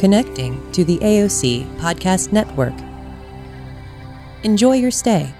connecting to the AOC Podcast Network. Enjoy your stay.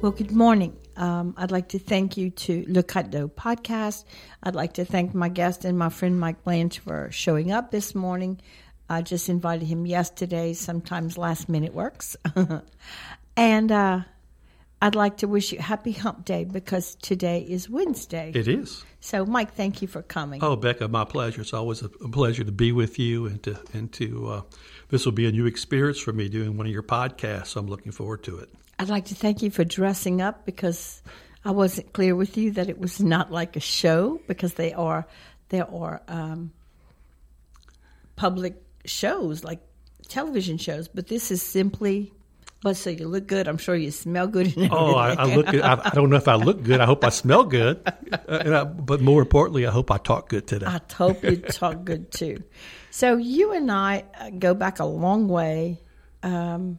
Well, good morning. Um, I'd like to thank you to Le Cadeau podcast. I'd like to thank my guest and my friend Mike Blanchard for showing up this morning. I just invited him yesterday. Sometimes last minute works. and uh, I'd like to wish you happy hump day because today is Wednesday. It is. So, Mike, thank you for coming. Oh, Becca, my pleasure. It's always a pleasure to be with you and to and to. Uh, this will be a new experience for me doing one of your podcasts. I'm looking forward to it. I'd like to thank you for dressing up because I wasn't clear with you that it was not like a show because they are there are um, public shows like television shows, but this is simply. But so you look good. I'm sure you smell good. Oh, I, I look good. I, I, don't know if I look good. I hope I smell good. Uh, I, but more importantly, I hope I talk good today. I hope you talk good too. So you and I uh, go back a long way. Um,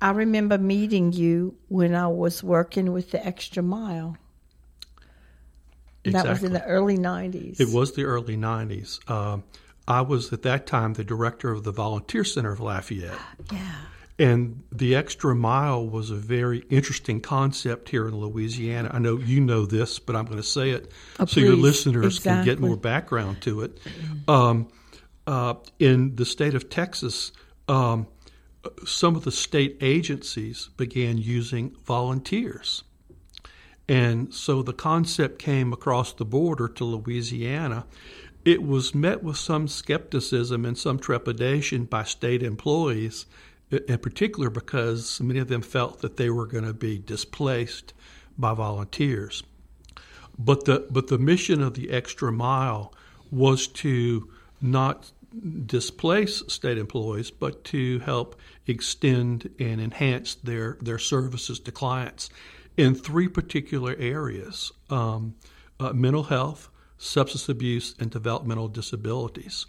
I remember meeting you when I was working with the Extra Mile. Exactly. That was in the early 90s. It was the early 90s. Uh, I was at that time the director of the Volunteer Center of Lafayette. Yeah. And the extra mile was a very interesting concept here in Louisiana. I know you know this, but I'm going to say it oh, so please. your listeners exactly. can get more background to it. Um, uh, in the state of Texas, um, some of the state agencies began using volunteers. And so the concept came across the border to Louisiana. It was met with some skepticism and some trepidation by state employees, in particular because many of them felt that they were going to be displaced by volunteers. But the but the mission of the extra mile was to not displace state employees, but to help extend and enhance their, their services to clients in three particular areas um, uh, mental health, substance abuse, and developmental disabilities.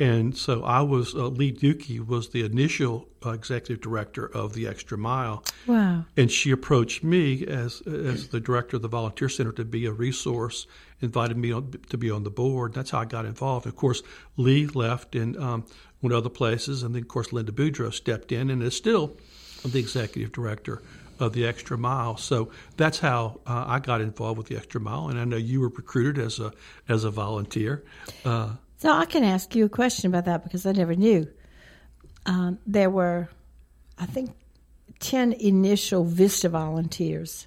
And so I was, uh, Lee Dukey was the initial uh, executive director of the Extra Mile. Wow. And she approached me as, as the director of the Volunteer Center to be a resource, invited me on, to be on the board. That's how I got involved. Of course, Lee left and um, went other places. And then, of course, Linda Boudreau stepped in and is still the executive director of the Extra Mile. So that's how uh, I got involved with the Extra Mile. And I know you were recruited as a, as a volunteer. Uh, so I can ask you a question about that because I never knew. Um, there were, I think, 10 initial VISTA volunteers.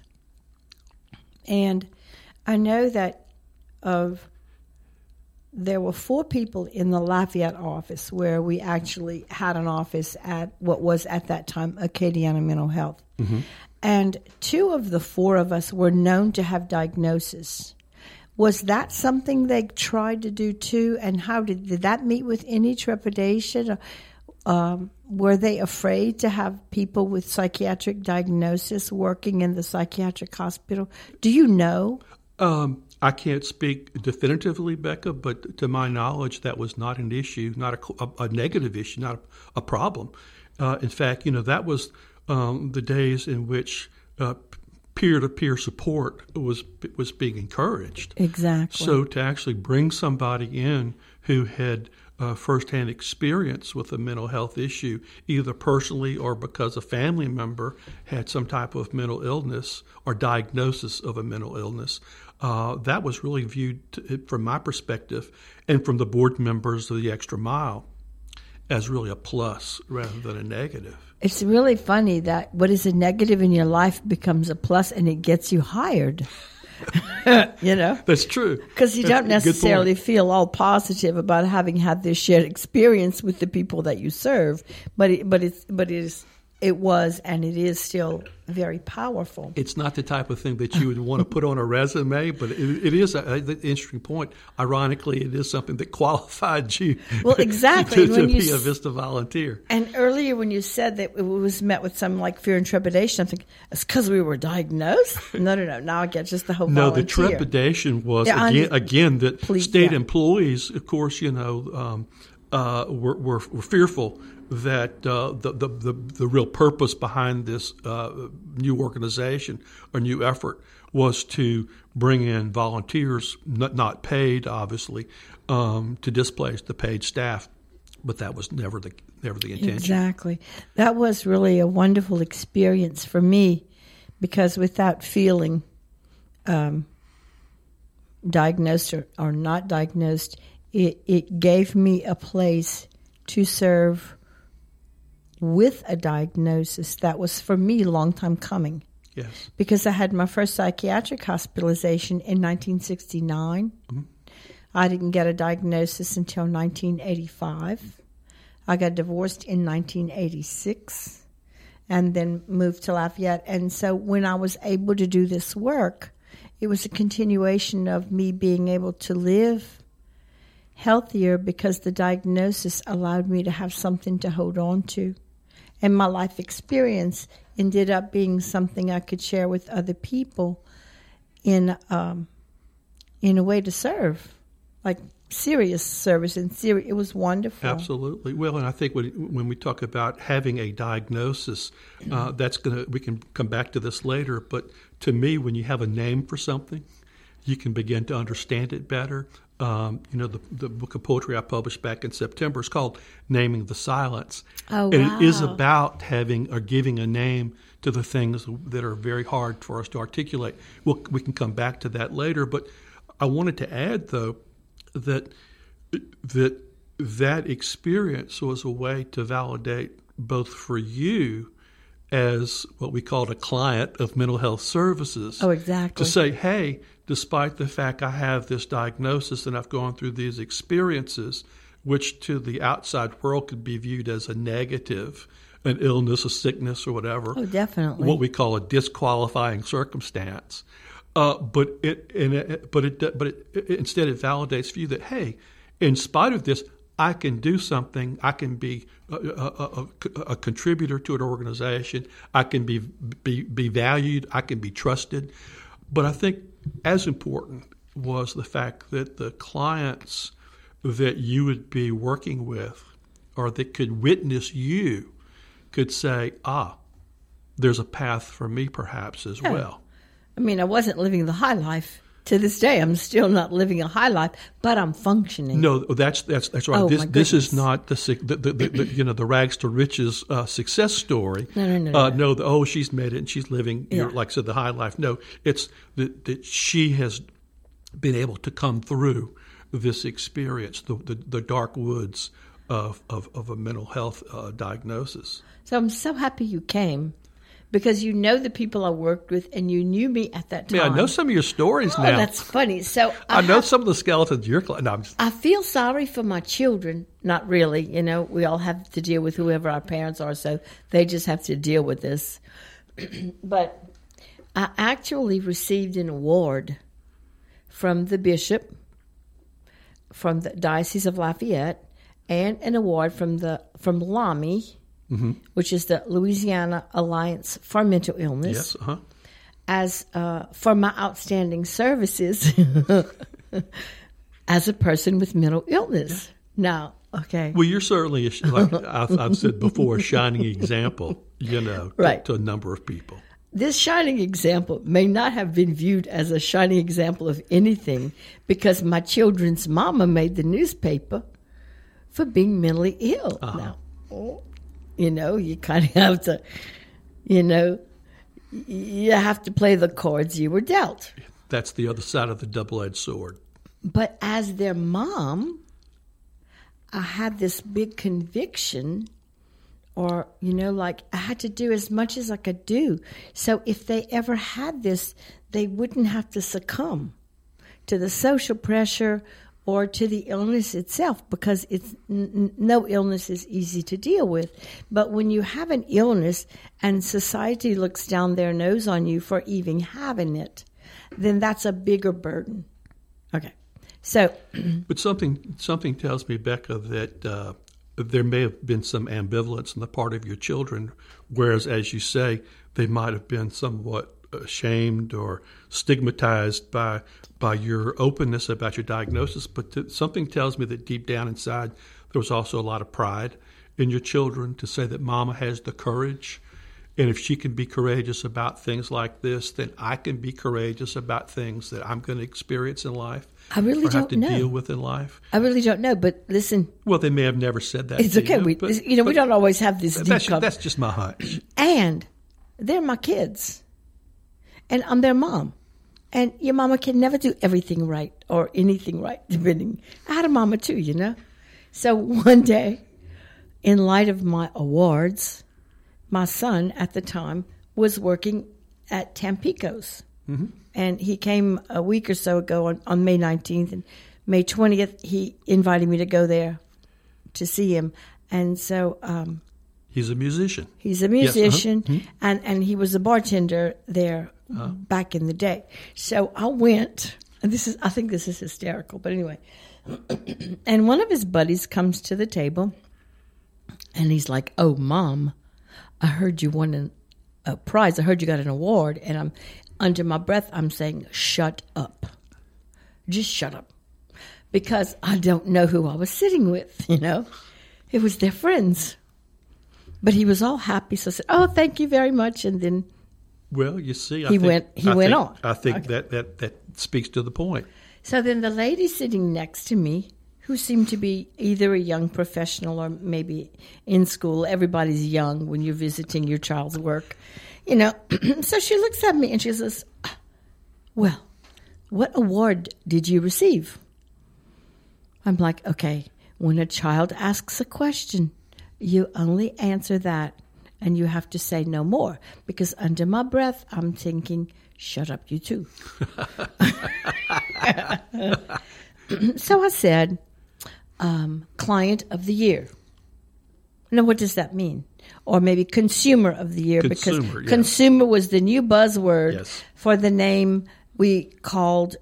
And I know that of there were four people in the Lafayette office where we actually had an office at what was at that time Acadiana Mental Health. Mm-hmm. And two of the four of us were known to have diagnosis. Was that something they tried to do too? And how did, did that meet with any trepidation? Um, were they afraid to have people with psychiatric diagnosis working in the psychiatric hospital? Do you know? Um, I can't speak definitively, Becca, but to my knowledge, that was not an issue, not a, a, a negative issue, not a, a problem. Uh, in fact, you know, that was um, the days in which uh, peer-to-peer support was was being encouraged. Exactly. So to actually bring somebody in who had uh, firsthand experience with a mental health issue, either personally or because a family member had some type of mental illness or diagnosis of a mental illness, uh, that was really viewed, to, from my perspective, and from the board members of the Extra Mile, as really a plus rather than a negative. It's really funny that what is a negative in your life becomes a plus and it gets you hired. you know? That's true. Because you don't necessarily feel all positive about having had this shared experience with the people that you serve, but it, but it's but it is it was, and it is still very powerful. It's not the type of thing that you would want to put on a resume, but it, it is an interesting point. Ironically, it is something that qualified you. Well, exactly. to, to when be you, a Vista volunteer. And earlier, when you said that it was met with some like fear and trepidation, I'm thinking it's because we were diagnosed. no, no, no. Now I get just the whole. No, volunteer. the trepidation was Yeah, again, again that Please, state yeah. employees, of course, you know, um, uh, were, were, were fearful that uh, the, the, the the real purpose behind this uh, new organization or new effort was to bring in volunteers, not, not paid, obviously, um, to displace the paid staff. But that was never the never the intention. Exactly. That was really a wonderful experience for me because without feeling um, diagnosed or, or not diagnosed, it, it gave me a place to serve with a diagnosis that was for me a long time coming Yes. because I had my first psychiatric hospitalization in 1969. Mm-hmm. I didn't get a diagnosis until 1985. I got divorced in 1986 and then moved to Lafayette. And so when I was able to do this work, it was a continuation of me being able to live healthier because the diagnosis allowed me to have something to hold on to. And my life experience ended up being something I could share with other people in um, in a way to serve, like serious service and serious. It was wonderful. Absolutely. Well, and I think when, when we talk about having a diagnosis, uh, that's going to, we can come back to this later, but to me, when you have a name for something, you can begin to understand it better. Um, you know, the, the book of poetry I published back in September is called Naming the Silence. Oh, and it is about having or giving a name to the things that are very hard for us to articulate. We'll, we can come back to that later, but I wanted to add, though, that that that experience was a way to validate both for you as what we called a client of mental health services. Oh, exactly. To say, hey, despite the fact I have this diagnosis and I've gone through these experiences, which to the outside world could be viewed as a negative, an illness, a sickness, or whatever Oh, definitely. what we call a disqualifying circumstance. Uh, but it, and it, but it, but it, it, instead it validates for you that hey, in spite of this, I can do something. I can be a, a, a, a contributor to an organization. I can be, be be valued. I can be trusted. But I think as important was the fact that the clients that you would be working with, or that could witness you, could say, ah, there's a path for me perhaps as well. I mean, I wasn't living the high life. To this day, I'm still not living a high life, but I'm functioning. No, that's that's that's right. Oh, this this is not the, the, the, the, you know the rags to riches uh, success story. No, no, no, Uh, no. no, the, oh, she's made it and she's living you know, like I said the high life. No, it's that that she has been able to come through this experience, the the, the dark woods of, of of a mental health uh, diagnosis. So I'm so happy you came because you know the people I worked with and you knew me at that time. Yeah, I know some of your stories Oh, now. that's funny. So I know have- some of the skeletons you're. No, I'm just, I feel sorry for my children. Not really. You know, we all have to deal with whoever our parents are, so they just have to deal with this. but I actually received an award from the bishop, from the Diocese of Lafayette, and an award from the from LAMI, which is the Louisiana Alliance for Mental Illness yes, uh huh. as uh, for my outstanding services as a person with mental illness. Now, okay, Well, you're certainly, a, like I've, I've said before, a shining example. You know, to, Right. to a number of people. this shining example may not have been viewed as a shining example of anything because my children's mama made the newspaper for being mentally ill. Now, oh, you know, you kind of have to, you know, you have to play the cards you were dealt. That's the other side of the double-edged sword. But as their mom, I had this big conviction, or, you know, like I had to do as much as I could do. So if they ever had this, they wouldn't have to succumb to the social pressure or to the illness itself because it's n- no illness is easy to deal with. But when you have an illness and society looks down their nose on you for even having it then that's a bigger burden. Okay. So But something something tells me, Becca, that uh, there may have been some ambivalence on the part of your children, whereas, as you say, they might have been somewhat ashamed or stigmatized by by your openness about your diagnosis. But th- something tells me that deep down inside, there was also a lot of pride in your children to say that Mama has the courage. And if she can be courageous about things like this, then I can be courageous about things that I'm going to experience in life. I really don't to know. deal with in life. i really don't know but listen Well, they may have never said that. it's to okay you, we but- you know we don't always have this deep That's, that's just my hunch. and they're my kids and i'm their mom and your mama can never do everything right or anything right depending. I had a mama too you know? So one day in light of my awards my son at the time was working at tampico's. And he came a week or so ago on, on may 19th and may 20th he invited me to go there to see him. And so um, He's a musician. He's a Yes, uh-huh. musician, and, and he was a bartender there back in the day. So I went, and this is I think this is hysterical, but anyway. and one of his buddies comes to the table, and he's like, "Oh, mom, I heard you won an, a prize. I heard you got an award." And I'm under my breath, I'm saying, "Shut up, just shut up," because I don't know who I was sitting with. You know, it was their friends. But he was all happy, so I said, "Oh, thank you very much." And then Well, you see, I He think, went- he I went think- on. I think that, that that speaks to the point. So then the lady sitting next to me, who seemed to be either a young professional or maybe in school, everybody's young when you're visiting your child's work, you know. so she looks at me and she says, Well, what award did you receive? I'm like, Okay, when a child asks a question, you only answer that and you have to say no more because under my breath, I'm thinking, Shut up, you too. so I said, um, client of the year. Now, what does that mean? Or maybe consumer of the year Consumer, because yeah. consumer was the new buzzword Yes. for the name we called.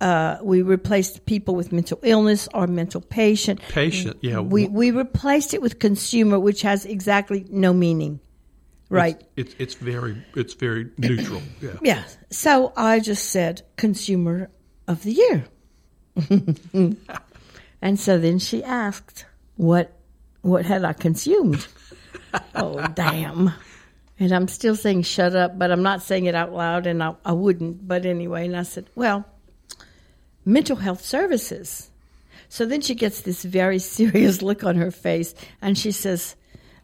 Uh, we replaced people with mental illness or mental patient. Patient, yeah. We we replaced it with consumer, which has exactly no meaning, right? It's, it's it's very it's very neutral. Yeah. Yeah. So I just said consumer of the year. and so then she asked, "What what had I consumed?" oh, damn. And I'm still saying shut up, but I'm not saying it out loud and I, I wouldn't. But anyway, and I said, "Well, mental health services." So then she gets this very serious look on her face and she says,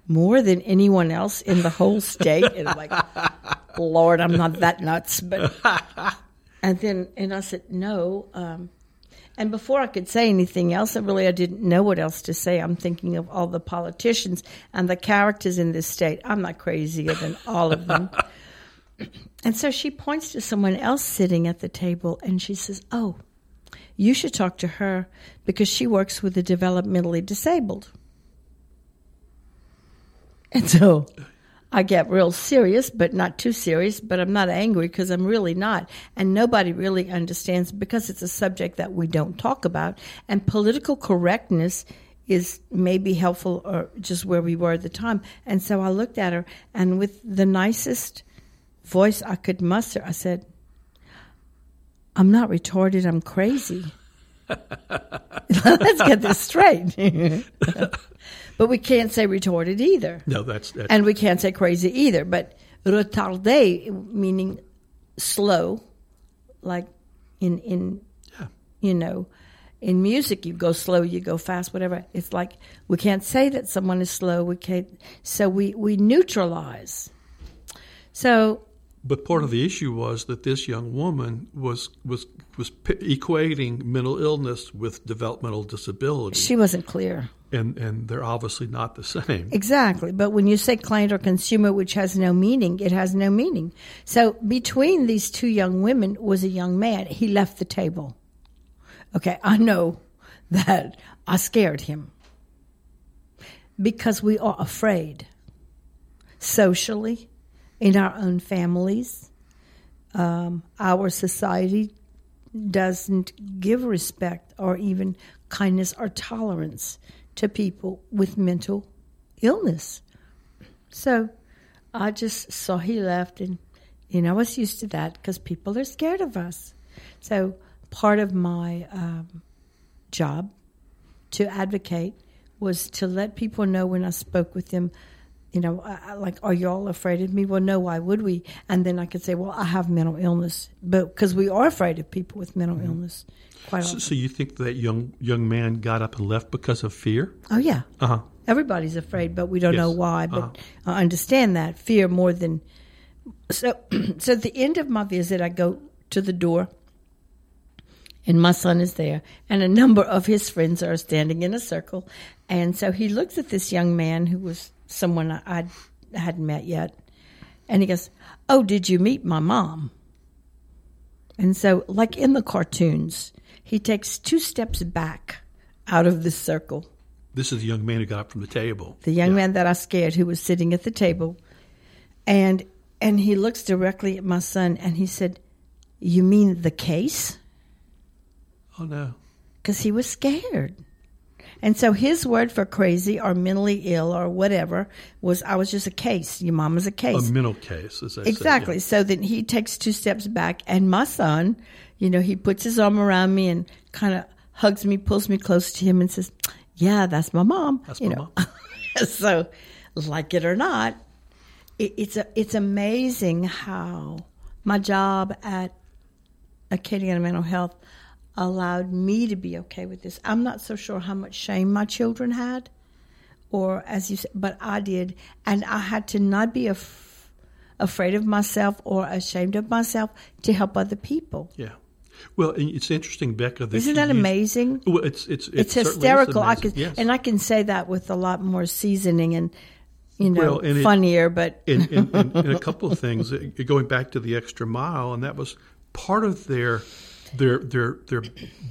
"More than anyone else in the whole state." And I'm like, Lord, I'm not that nuts, but and then and I said no. Um, and before I could say anything else, and really I didn't know what else to say. I'm thinking of all the politicians and the characters in this state. I'm not crazier than all of them. and so she points to someone else sitting at the table, and she says, "Oh, you should talk to her because she works with the developmentally disabled." And so I get real serious, but not too serious, but I'm not angry because I'm really not. And nobody really understands because it's a subject that we don't talk about. And political correctness is maybe helpful or just where we were at the time. And so I looked at her and with the nicest voice I could muster, I said, I'm not retarded, I'm crazy. Let's get this straight. but we can't say retarded either. No, that's that's And we can't say crazy either. But retardé, meaning slow, like in in Yeah. you know, in music you go slow, you go fast, whatever. It's like we can't say that someone is slow. We can't. So we we neutralize. So But part of the issue was that this young woman was was was equating mental illness with developmental disability, she wasn't clear. and and they're obviously not the same. Exactly. But when you say client or consumer, which has no meaning, it has no meaning. So between these two young women was a young man. He left the table. Okay, I know that I scared him because we are afraid socially, in our own families. Um, our society doesn't give respect or even kindness or tolerance to people with mental illness. So I just saw he left, and you know, I was used to that because people are scared of us. So part of my um, job to advocate was to let people know when I spoke with them, you know, like, are you all afraid of me? Well, no, why would we? And then I could say, well, I have mental illness, but because we are afraid of people with mental mm-hmm. illness. Quite so, so, you think that young young man got up and left because of fear? Oh yeah. Uh huh. Everybody's afraid, but we don't yes. know why. But uh-huh. I understand that fear more than so. so at the end of my visit, I go to the door and my son is there, and a number of his friends are standing in a circle. And so he looks at this young man who was someone I, I hadn't met yet, and he goes, "Oh, did you meet my mom?" And so, like in the cartoons, he takes two steps back out of the circle. This is the young man who got up from the table. The young yeah. man that I scared, who was sitting at the table, and and he looks directly at my son, and he said, "You mean the case?" Oh, no. Because he was scared. And so his word for crazy or mentally ill or whatever was, I was just a case. Your mom was a case. A mental case, as Exactly. Say, yeah. So then he takes two steps back, and my son, you know, he puts his arm around me and kind of hugs me, pulls me close to him, and says, Yeah, that's my mom. That's you my know. mom. so, like it or not, it, it's, a, it's amazing how my job at Acadiana Mental Health allowed me to be okay with this. I'm not so sure how much shame my children had, or as you said, but I did. And I had to not be af- afraid of myself or ashamed of myself to help other people. Yeah. Well, it's interesting, Becca. That Isn't that amazing? Well, it's it's it's, it's hysterical. I can, yes. and I can say that with a lot more seasoning and you know well, funnier. It, but in, in, in, a couple of things, uh, going back to the extra mile, and that was part of their their their their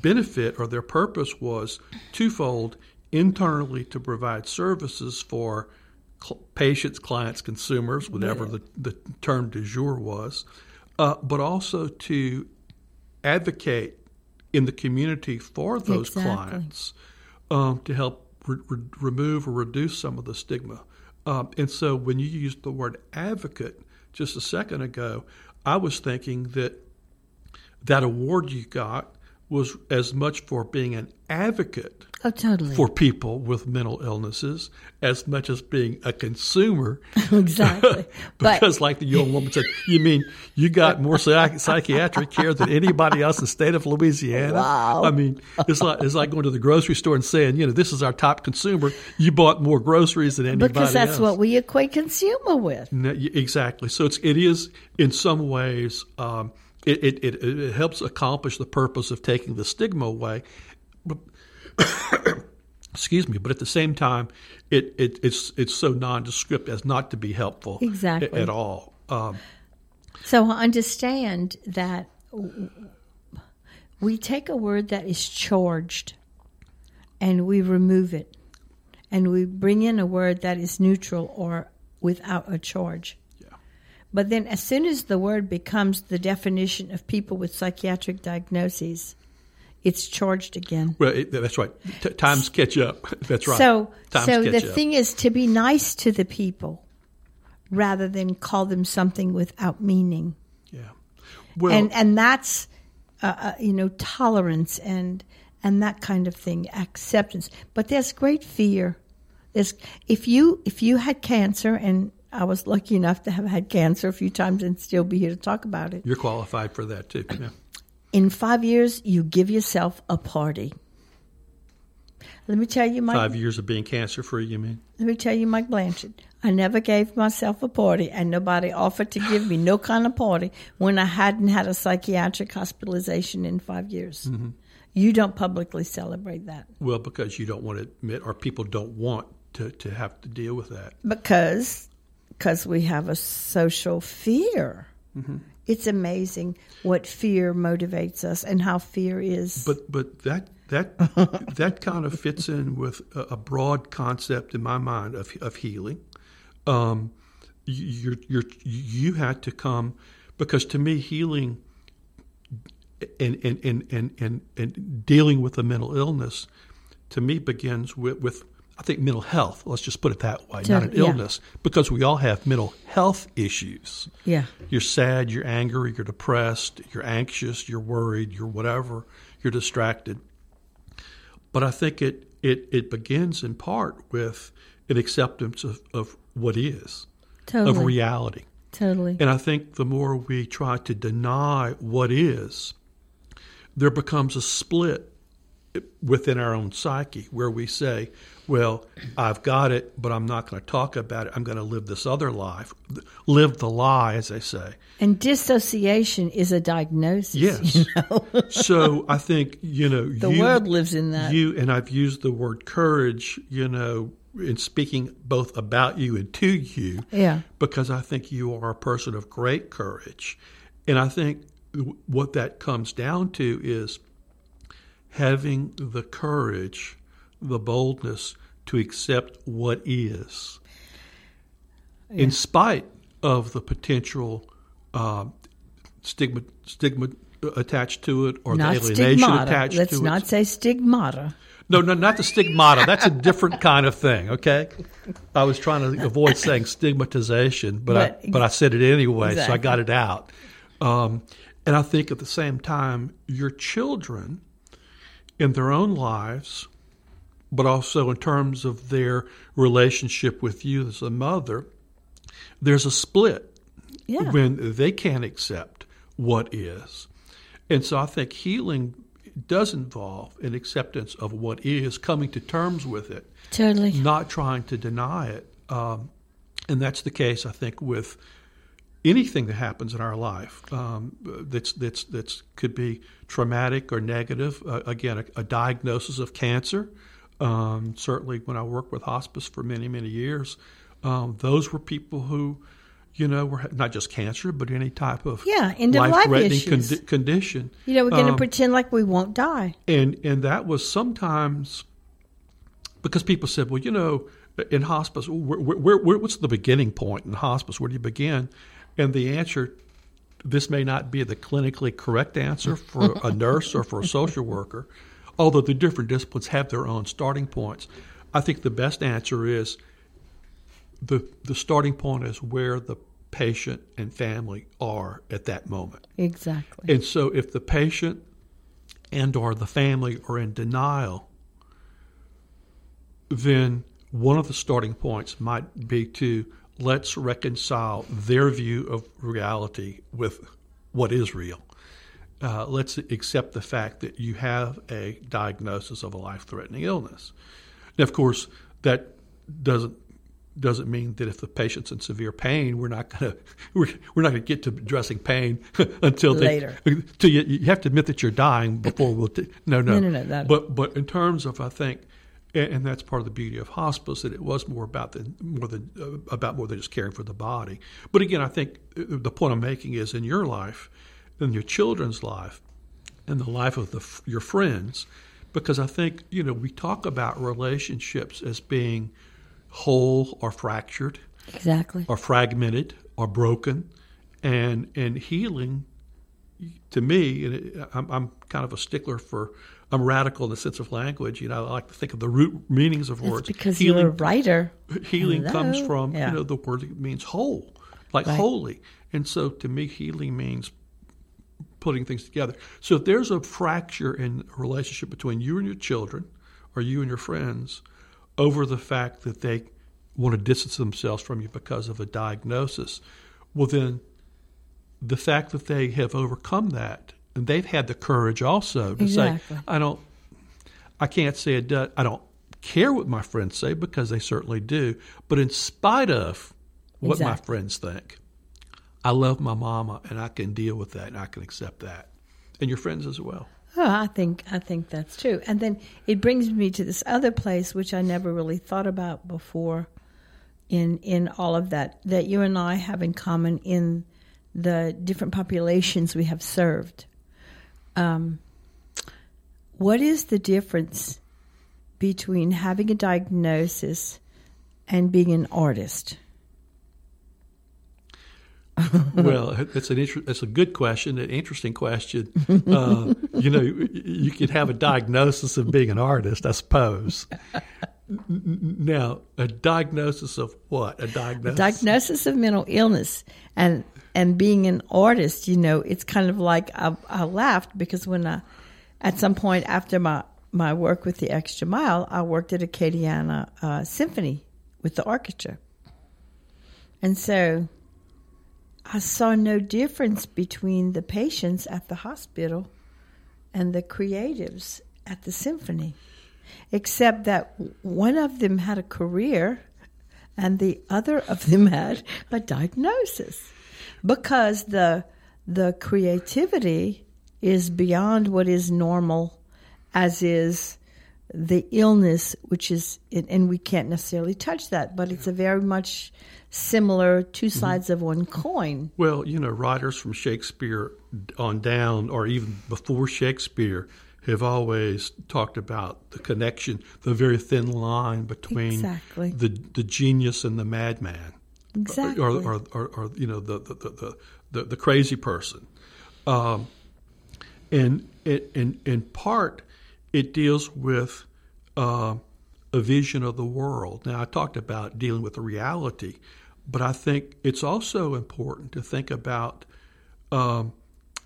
benefit or their purpose was twofold: internally to provide services for cl- patients, clients, consumers, whatever yeah. the, the term du jour was, uh, but also to advocate in the community for those exactly. clients um, to help re- re- remove or reduce some of the stigma. Um, and so when you used the word advocate just a second ago, I was thinking that that award you got was as much for being an advocate oh, totally. for people with mental illnesses as much as being a consumer. exactly. because, but, like the young woman said, you mean you got more psych- psychiatric care than anybody else in the state of Louisiana? Wow. I mean, it's like it's like going to the grocery store and saying, you know, this is our top consumer. You bought more groceries than anybody Because that's else. what we equate consumer with. No, exactly. So it's it is in some ways. Um, it, it, it, it helps accomplish the purpose of taking the stigma away. excuse me, but at the same time, it, it it's it's so nondescript as not to be helpful exactly at all. Um, so understand that we take a word that is charged and we remove it, and we bring in a word that is neutral or without a charge. But then, as soon as the word becomes the definition of people with psychiatric diagnoses, it's charged again. Well, it, that's right. T- times catch up. That's right. So, times so the up. thing is to be nice to the people rather than call them something without meaning. Yeah. Well, and and that's uh, uh, you know tolerance and and that kind of thing, acceptance. But there's great fear. There's if you if you had cancer and I was lucky enough to have had cancer a few times and still be here to talk about it. You're qualified for that too. Yeah. In five years, you give yourself a party. Let me tell you, Mike. Five years of being cancer free, you mean? Let me tell you, Mike Blanchard. I never gave myself a party, and nobody offered to give me no kind of party when I hadn't had a psychiatric hospitalization in five years. Mm-hmm. You don't publicly celebrate that. Well, because you don't want to admit, or people don't want to, to have to deal with that. Because because we have a social fear. Mm-hmm. it's amazing what fear motivates us and how fear is. But but that that that kind of fits in with a, a, broad concept in my mind of of healing. Um, you you you had to come because to me healing and and and and and, and dealing with a mental illness to me begins with, with I think mental health. Let's just put it that way, not an yeah. illness, because we all have mental health issues. Yeah, you're sad, you're angry, you're depressed, you're anxious, you're worried, you're whatever, you're distracted. But I think it it it begins in part with an acceptance of, of what is, totally. of reality. Totally. And I think the more we try to deny what is, there becomes a split within our own psyche where we say, well, I've got it, but I'm not going to talk about it. I'm going to live this other life, live the lie, as they say. And dissociation is a diagnosis. Yes. You know? so I think you know the you, world lives in that. You and I've used the word courage. You know, in speaking both about you and to you. Yeah. Because I think you are a person of great courage, and I think what that comes down to is having the courage, the boldness to accept what is, yeah. in spite of the potential uh, stigma stigma attached to it or not the alienation stigmata. attached Let's to it. Let's not say stigmata. No, no, not the stigmata. That's a different kind of thing. Okay, I was trying to avoid saying stigmatization, but, but I but I said it anyway, exactly. so I got it out. Um, and I think at the same time, your children in their own lives, but also in terms of their relationship with you as a mother, there's a split yeah. when they can't accept what is. And so I think healing does involve an acceptance of what is, coming to terms with it, totally, not trying to deny it. Um, and that's the case, I think, with anything that happens in our life um, that's that's that's could be traumatic or negative. Uh, again, a, a, diagnosis of cancer. Um, certainly, when I worked with hospice for many many years, um, those were people who, you know, were not just cancer, but any type of yeah, end of life threatening condi- condition. You know, we're going to um, pretend like we won't die, and and that was sometimes because people said, well, you know. In hospice, where, where, where, what's the beginning point in hospice? Where do you begin? And the answer this may not be the clinically correct answer for a nurse or for a social worker, although the different disciplines have their own starting points. I think the best answer is the the starting point is where the patient and family are at that moment. Exactly. And so if the patient and or the family are in denial, then one of the starting points might be to let's reconcile their view of reality with what is real. Uh, let's accept the fact that you have a diagnosis of a life-threatening illness. Now, of course, that doesn't doesn't mean that if the patient's in severe pain, we're not going to we're, we're not going to get to addressing pain until later. Until you, you, have to admit that you're dying before we'll. T- no, no, no, no, no. But but in terms of, I think and that's part of the beauty of hospice that it was more about than more than uh, about more than just caring for the body. But again, I think uh, the point I'm making is in your life, in your children's life, in the life of the, your friends, because I think you know we talk about relationships as being whole or fractured, exactly, or fragmented or broken, and and healing. To me, and I'm, I'm kind of a stickler for I'm radical in the sense of language. You know, I like to think of the root meanings of words. Because healing, you're a writer. Healing Hello. comes from yeah. you know the word that means whole, like right. holy. And so to me, healing means putting things together. So if there's a fracture in a relationship between you and your children, or you and your friends, over the fact that they want to distance themselves from you because of a diagnosis, well then the fact that they have overcome that and they've had the courage also to exactly. say, I don't, I can't say it does, I don't care what my friends say because they certainly do. But in spite of what exactly. my friends think, I love my mama and I can deal with that and I can accept that. And your friends as well. Oh, I think I think that's true. And then it brings me to this other place which I never really thought about before in in all of that that you and I have in common in the different populations we have served. Um, what is the difference between having a diagnosis and being an artist? well, that's an inter- that's a good question, an interesting question. Uh, you know, you could have a diagnosis of being an artist, I suppose. Now, a diagnosis of what? A diagnosis. diagnosis of mental illness and and being an artist. You know, it's kind of like I, I laughed because when I, at some point after my my work with the Extra Mile, I worked at Acadiana uh, Symphony with the orchestra, and so I saw no difference between the patients at the hospital and the creatives at the symphony, except that one of them had a career and the other of them had a diagnosis because the the creativity is beyond what is normal as is the illness which is and we can't necessarily touch that but it's a very much similar two Mm-hmm. sides of one coin. Well, you know, writers from Shakespeare on down, or even before Shakespeare, have always talked about the connection, the very thin line between Exactly. the the genius and the madman, Exactly. or, or, or, or you know the the, the, the, the crazy person, um, and it, in in part it deals with uh, a vision of the world. Now I talked about dealing with the reality, but I think it's also important to think about um,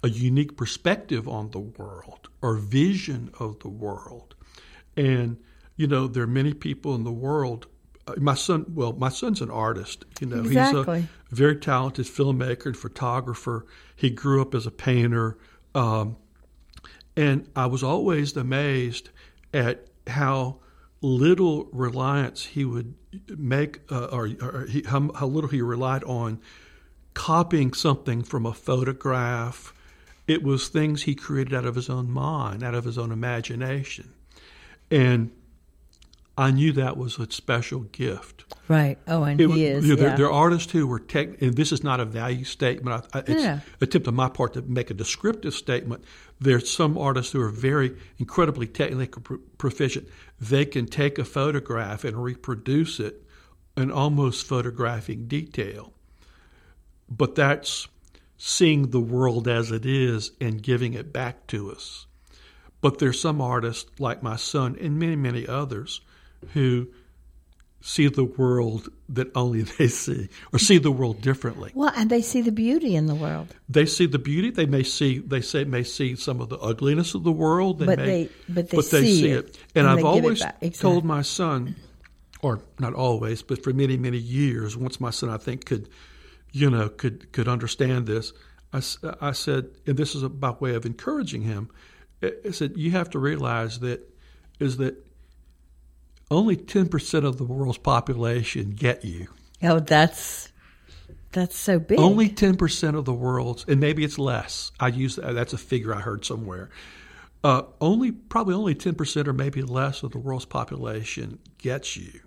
a unique perspective on the world or vision of the world. And you know, there are many people in the world. uh, My son, well, my son's an artist. You know, Exactly. he's a very talented filmmaker and photographer. He grew up as a painter, um, and I was always amazed at how little reliance he would make, uh, or, or he, how, how little he relied on copying something from a photograph. It was things he created out of his own mind, out of his own imagination. And I knew that was a special gift. Right. Oh, and It he is. you know, there, yeah. there are artists who were tech, and this is not a value statement. I, I, it's Yeah. attempt on my part to make a descriptive statement. There's some artists who are very incredibly technically proficient. They can take a photograph and reproduce it in almost photographic detail. But that's seeing the world as it is and giving it back to us. But there's some artists like my son and many, many others who see the world that only they see or see the world differently. well, and they see the beauty in the world. They see the beauty. They may see they say may see some of the ugliness of the world. They But may, they- but they see it, And, and I've they it always. Exactly. told my son, or not always, but for many many years, once my son I think could, you know, could could understand this. I, I said, and this is by way of encouraging him. I said you have to realize that is that only ten percent of the world's population get you. Oh, that's that's so big. Only ten percent of the world's, and maybe it's less. I use that's a figure I heard somewhere. Uh, only probably only ten percent or maybe less of the world's population gets you.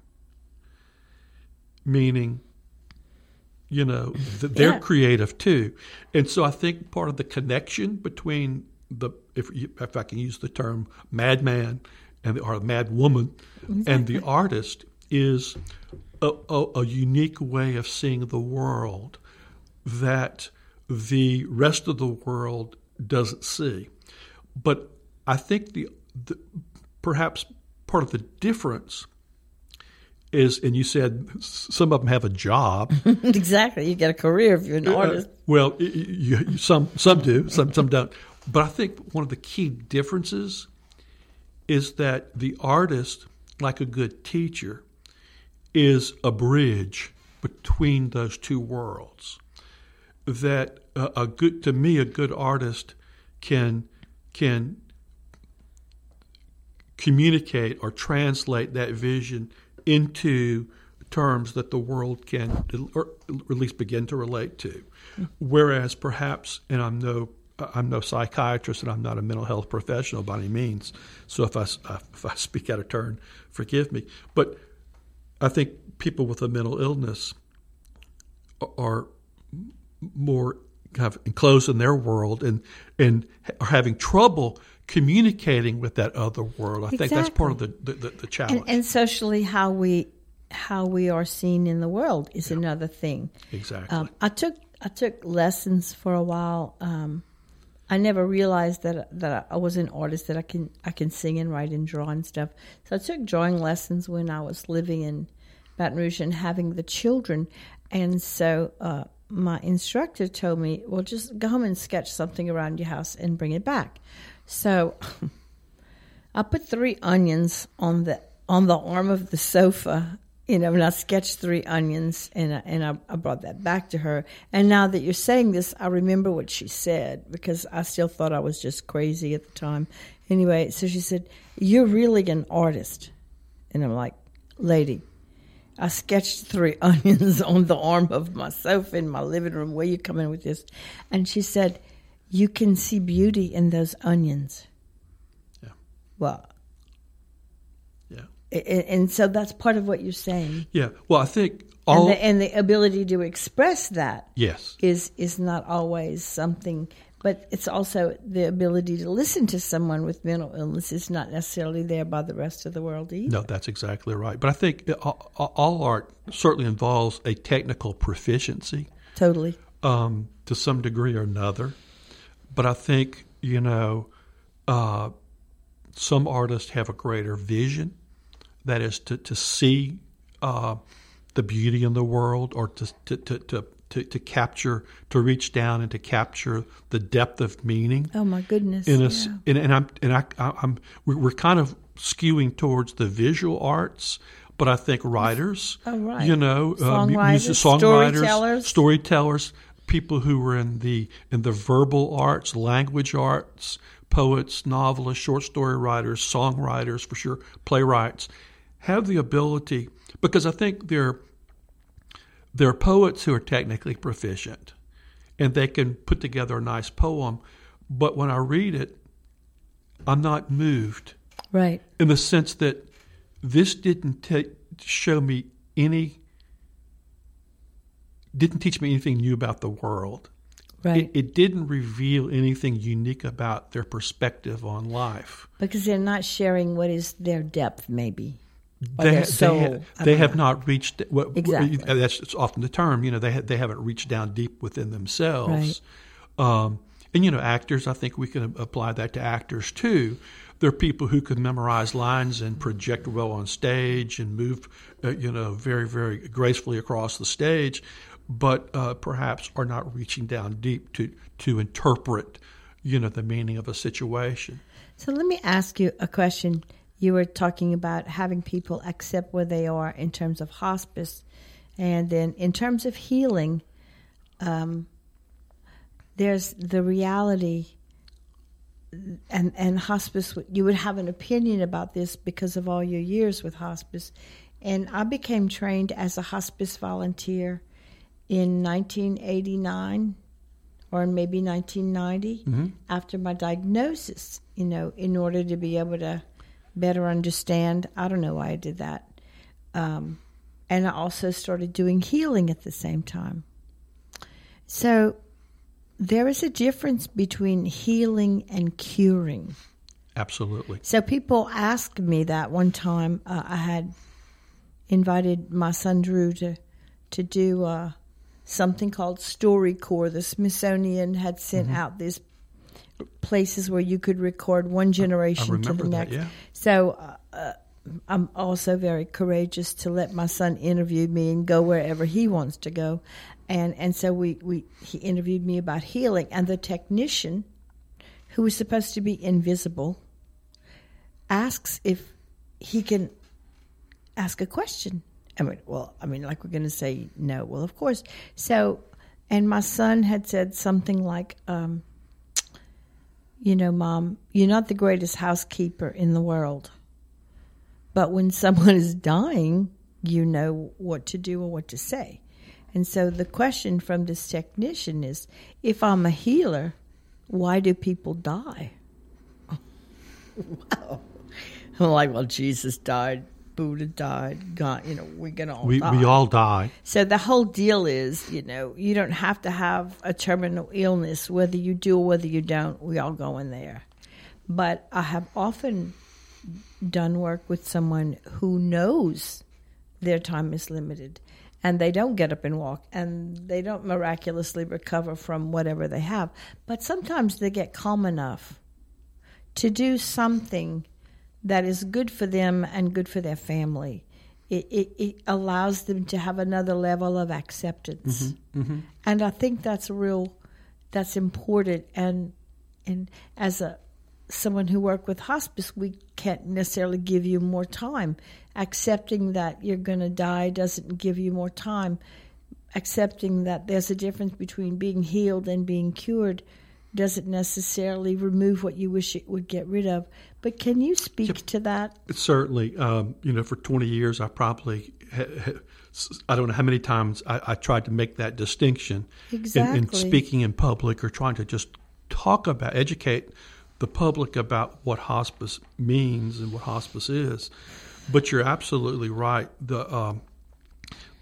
Meaning, you know, th- they're Yeah. creative too, and so I think part of the connection between the if if I can use the term madman and the, or mad woman and the artist is a, a, a unique way of seeing the world that the rest of the world doesn't see. But I think the, the perhaps part of the difference is, and you said some of them have a job. exactly. You get a career if you're an artist. Uh, well, y- y- you, some some do, some some don't. But I think one of the key differences is that the artist, like a good teacher, is a bridge between those two worlds. That a good, to me, a good artist can can communicate or translate that vision into terms that the world can or at least begin to relate to. Whereas perhaps, and I'm no I'm no psychiatrist and I'm not a mental health professional by any means. So if I uh, if I speak out of turn, forgive me. But I think people with a mental illness are more kind of enclosed in their world and and are having trouble communicating with that other world. I think that's part of the the, the, the challenge. And, and, socially, how we how we are seen in the world is yeah. another thing. Exactly. Um, I took I took lessons for a while. Um, I never realized that that I was an artist that I can I can sing and write and draw and stuff. So I took drawing lessons when I was living in Baton Rouge and having the children, and so uh, my instructor told me, "Well, just go home and sketch something around your house and bring it back." So I put three onions on the on the arm of the sofa you know, and I sketched three onions, and I, and I, I, brought that back to her. And now that you're saying this, I remember what she said because I still thought I was just crazy at the time. Anyway, so she said, "You're really an artist," and I'm like, "Lady, I sketched three onions on the arm of my sofa in my living room. Where you coming with this?" And she said, "You can see beauty in those onions." Yeah. Well, yeah. and so that's part of what you're saying. Yeah. Well, I think all and the, and the ability to express that yes is is not always something, but it's also the ability to listen to someone with mental illness is not necessarily there by the rest of the world either. No, that's exactly right. But I think all art certainly involves a technical proficiency. Totally. Um, to some degree or another, but I think you know, uh, some artists have a greater vision that is to, to see uh, the beauty in the world or to, to, to, to to, to, capture, to reach down and to capture the depth of meaning. Oh my goodness! In a, yeah. and, and I'm and I, I'm we're kind of skewing towards the visual arts, but I think writers, oh, right. you know, uh, songwriters, music, songwriters, storytellers. storytellers, people who were in the in the verbal arts, language arts, poets, novelists, short story writers, songwriters, for sure, playwrights have the ability because I think they're they're poets who are technically proficient and they can put together a nice poem, but when I read it, I'm not moved. Right. In the sense that this didn't show me any didn't teach me anything new about the world. Right. It, it, didn't reveal anything unique about their perspective on life. Because they're not sharing what is their depth, maybe they, they, have, they have not reached what, exactly. that's often the term you know they they haven't reached down deep within themselves right. um, and you know actors I think we can apply that to actors too there are people who can memorize lines and project well on stage and move uh, you know very very gracefully across the stage but uh, perhaps are not reaching down deep to to interpret you know the meaning of a situation so let me ask you a question you were talking about having people accept where they are in terms of hospice. And then in terms of healing, um, there's the reality and and hospice you would have an opinion about this because of all your years with hospice and I became trained as a hospice volunteer in 1989 or maybe 1990 mm-hmm. after my diagnosis you know in order to be able to better understand. I don't know why I did that. Um, and I also started doing healing at the same time. So there is a difference between healing and curing. Absolutely. So people asked me that one time. Uh, I had invited my son Drew to to do uh, something called StoryCorps. The Smithsonian had sent mm-hmm. out these places where you could record one generation to the next. That, yeah. So uh, uh, I'm also very courageous to let my son interview me and go wherever he wants to go. And and so we, we he interviewed me about healing and the technician who was supposed to be invisible asks if he can ask a question. I mean, well, I mean, like we're going to say no. Well, of course. So, and my son had said something like, um, you know, mom, you're not the greatest housekeeper in the world. But when someone is dying, you know what to do or what to say. And so the question from this technician is if I'm a healer, why do people die? wow. I'm like, well, Jesus died Buddha died. God, you know, we're gonna all We, die. we all die. So the whole deal is, you know, you don't have to have a terminal illness, whether you do or whether you don't. We all go in there. But I have often done work with someone who knows their time is limited and they don't get up and walk and they don't miraculously recover from whatever they have. But sometimes they get calm enough to do something that is good for them and good for their family. It, it, it allows them to have another level of acceptance, mm-hmm. Mm-hmm. and I think that's a real. That's important. And and as a someone who worked with hospice, we can't necessarily give you more time. Accepting that you're going to die doesn't give you more time. Accepting that there's a difference between being healed and being cured doesn't necessarily remove what you wish it would get rid of. But can you speak to that? Certainly, um, you know, for 20 years, I probably, ha- ha- I don't know how many times I, I tried to make that distinction in, in speaking in public or trying to just talk about, educate the public about what hospice means and what hospice is. But you're absolutely right. The um,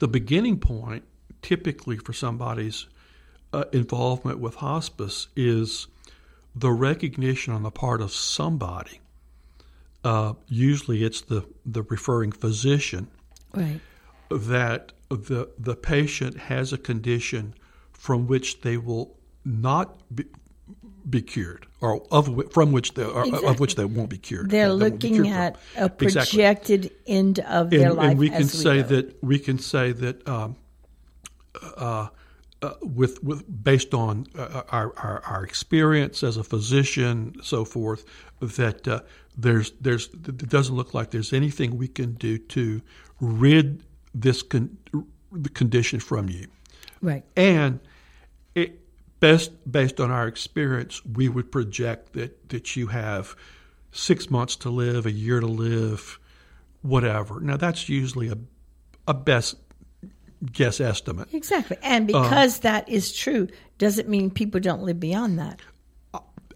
the beginning point, typically for somebody's uh, involvement with hospice, is the recognition on the part of somebody. Uh, usually, it's the the referring physician Right. that the the patient has a condition from which they will not be, be cured, or of from which they or, of which they won't be cured. They're They looking cured at from. a Exactly. projected end of their and, life. and we can say go. that we can say that um, uh, uh, with with based on uh, our, our our experience as a physician, so forth, that uh, there's there's it doesn't look like there's anything we can do to rid this con- the condition from you, Right. and it best based on our experience, we would project that that you have six months to live, a year to live, whatever. Now that's usually a a best guess estimate. Exactly. And Uh, because that is true, doesn't mean people don't live beyond that.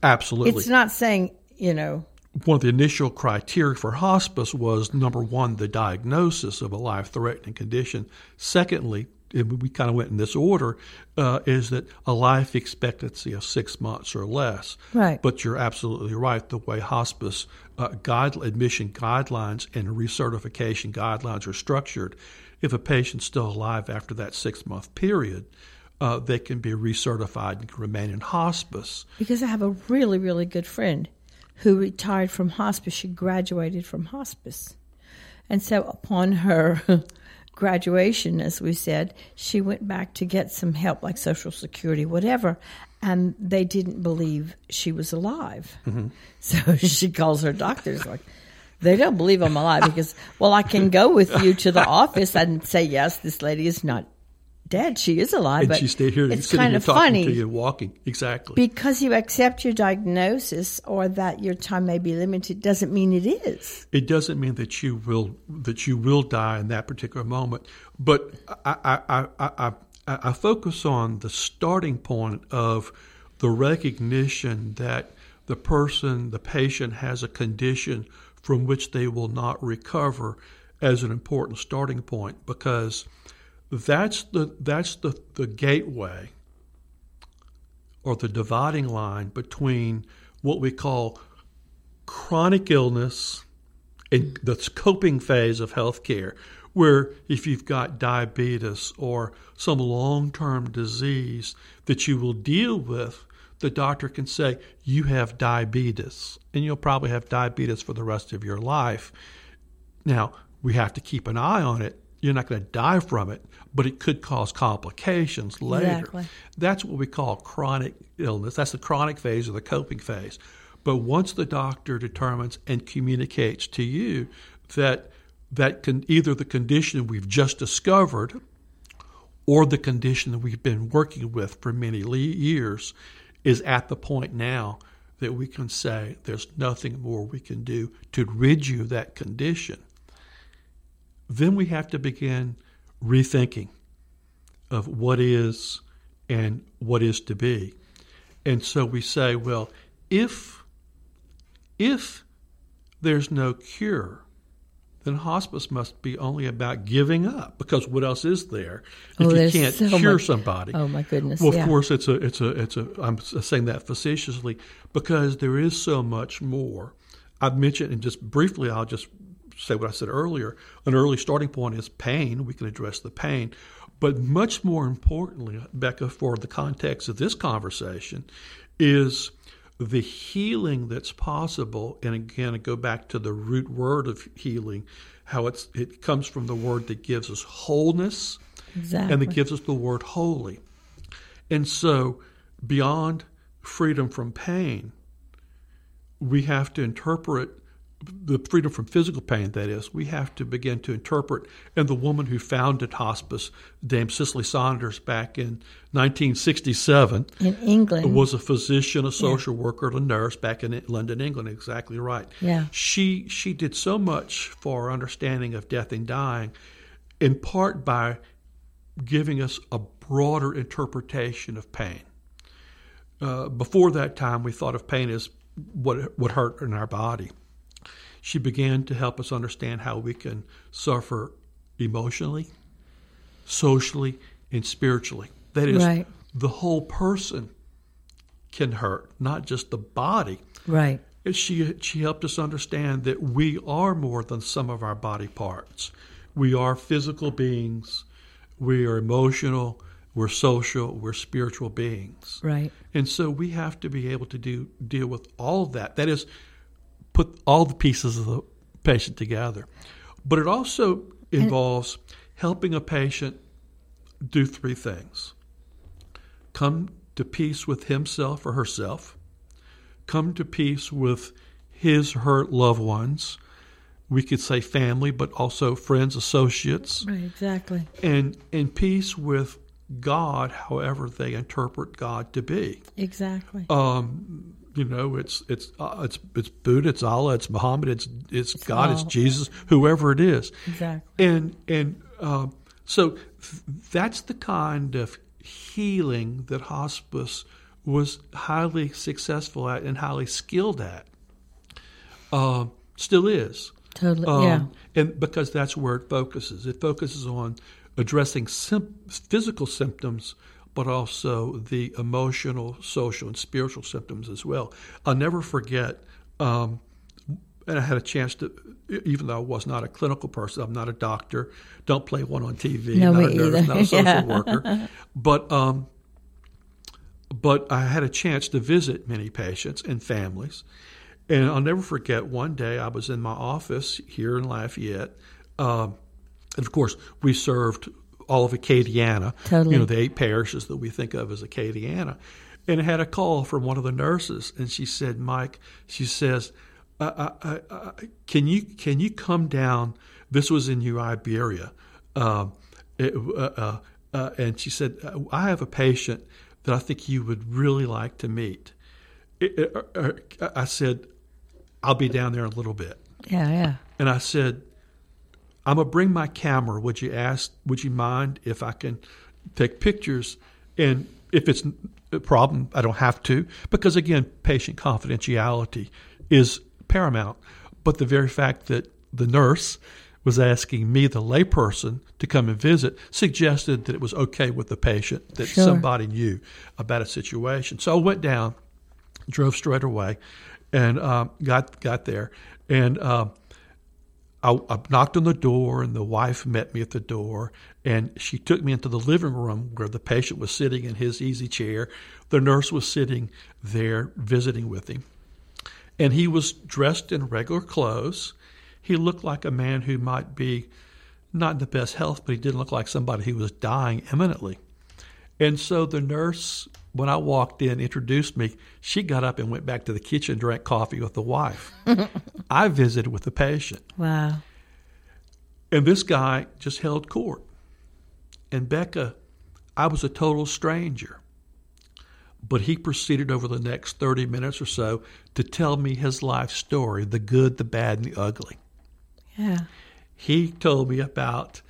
Absolutely. It's not saying, you know, One of the initial criteria for hospice was number one, the diagnosis of a life threatening condition. Secondly, and we kind of went in this order, uh, is that a life expectancy of six months or less. Right. But you're absolutely right. The way hospice uh, guide, admission guidelines and recertification guidelines are structured, if a patient's still alive after that six month period, uh, they can be recertified and can remain in hospice. because I have a really, really good friend who retired from hospice. She graduated from hospice. And so upon her graduation, as we said, she went back to get some help, like Social Security, whatever. And they didn't believe she was alive. Mm-hmm. So she calls her doctors like, they don't believe I'm alive because, well, I can go with you to the office and say, yes, this lady is not dead. She is alive. And but she stayed here it's kind of funny to you, walking. Exactly. because you accept your diagnosis or that your time may be limited doesn't mean it is. it doesn't mean that you will that you will die in that particular moment. But I I, I, I, I, I focus on the starting point of the recognition that the person, the patient, has a condition from which they will not recover as an important starting point because that's the that's the, the gateway or the dividing line between what we call chronic illness and the coping phase of healthcare, where if you've got diabetes or some long term disease that you will deal with, the doctor can say, You have diabetes, and you'll probably have diabetes for the rest of your life. Now, we have to keep an eye on it. You're not going to die from it, but it could cause complications later. Exactly. That's what we call chronic illness. That's the chronic phase or the coping phase. But once the doctor determines and communicates to you that that can either the condition we've just discovered or the condition that we've been working with for many years is at the point now that we can say there's nothing more we can do to rid you of that condition, then we have to begin rethinking of what is and what is to be. And so we say, well, if if there's no cure, then hospice must be only about giving up because what else is there if Oh, you can't so cure much- somebody? Oh my goodness! Well, of yeah. course, it's a, it's a, it's a. I'm saying that facetiously because there is so much more. I've mentioned, and just briefly, I'll just say what I said earlier. An early starting point is pain. We can address the pain, but much more importantly, Becca, for the context of this conversation, is the healing that's possible. And again, I go back to the root word of healing, how it's it comes from the word that gives us wholeness exactly. and that gives us the word holy. And so, beyond freedom from pain, we have to interpret the freedom from physical pain, that is, we have to begin to interpret. And the woman who founded hospice, Dame Cicely Saunders, back in 1967, in England, was a physician, a social worker, a nurse back in London, England. Exactly right. Yeah. She she did so much for our understanding of death and dying, in part by giving us a broader interpretation of pain. Uh, before that time, we thought of pain as what what hurt in our body. She began to help us understand how we can suffer emotionally, socially, and spiritually. That is, Right. the whole person can hurt, not just the body. right? She she helped us understand that we are more than sum of our body parts. We are physical beings. We are emotional. We're social. We're spiritual beings. Right. And so we have to be able to do deal with all of that. That is, put all the pieces of the patient together. But it also involves helping a patient do three things come to peace with himself or herself, come to peace with his or her loved ones. We could say family, but also friends, associates, Right. Exactly. and in peace with God, however they interpret God to be. Exactly. Um, you know, it's it's uh, it's it's Buddha, it's Allah, it's Muhammad, it's it's, God, it's Jesus, whoever it is, exactly. and and um, so that's the kind of healing that hospice was highly successful at and highly skilled at. Uh, still is. Totally. Um, yeah. And because that's where it focuses. It focuses on addressing sim- physical symptoms, but also the emotional, social, and spiritual symptoms as well. I'll never forget, um, and I had a chance to, even though I was not a clinical person, I'm not a doctor, don't play one on TV, No, not a nurse, not a social Yeah. worker. But, um, but I had a chance to visit many patients and families. And I'll never forget one day I was in my office here in Lafayette. Um, and of course, we served all of Acadiana, Totally. you know, the eight parishes that we think of as Acadiana. And I had a call from one of the nurses, and she said, Mike, she says, I, I, I, can you can you come down? This was in New Iberia. Um, it, uh, uh, uh, and she said, I have a patient that I think you would really like to meet. It, it, I said, I'll be down there in a little bit. Yeah. Yeah. And I said, I'm gonna bring my camera. Would you ask? Would you mind if I can take pictures? And if it's a problem, I don't have to because again, patient confidentiality is paramount. But the very fact that the nurse was asking me, the layperson, to come and visit, suggested that it was okay with the patient that Sure. somebody knew about a situation. So I went down, drove straight away, and um, got got there, and. Um, I, I knocked on the door, and the wife met me at the door, and she took me into the living room where the patient was sitting in his easy chair. The nurse was sitting there visiting with him, and he was dressed in regular clothes. He looked like a man who might be not in the best health, but he didn't look like somebody who was dying imminently. And so the nurse, when I walked in, introduced me. She got up and went back to the kitchen, drank coffee with the wife. I visited with the patient. Wow. And this guy just held court. And Becca, I was a total stranger. But he proceeded over the next 30 minutes or so to tell me his life story the good, the bad, and the ugly. Yeah. He told me about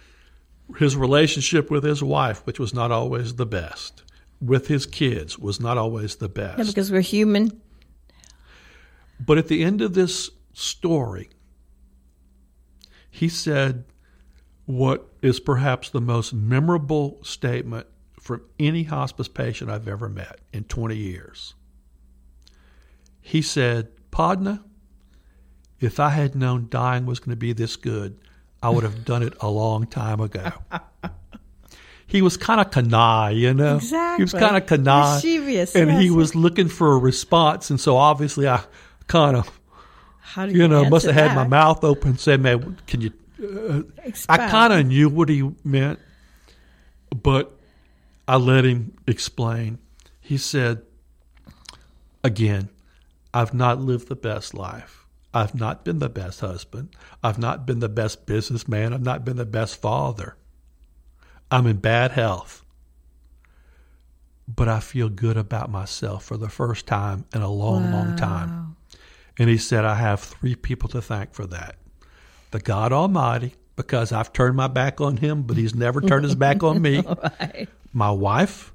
his relationship with his wife, which was not always the best, with his kids, was not always the best. Yeah, because we're human. But at the end of this story, he said what is perhaps the most memorable statement from any hospice patient I've ever met in 20 years. He said, Podna, if I had known dying was going to be this good, I would have done it a long time ago. he was kind of canaille, you know. Exactly. He was kind of canaille, Mischievous, and he was looking for a response, and so obviously I kind of, How do you know, must have had my mouth open, and said, "Man, can you?" Uh, I kind of knew what he meant, but I let him explain. He said, "Again, I've not lived the best life." I've not been the best husband. I've not been the best businessman. I've not been the best father. I'm in bad health. But I feel good about myself for the first time in a long, long time. And he said, I have three people to thank for that the God Almighty, because I've turned my back on him, but he's never turned his back on me. My wife,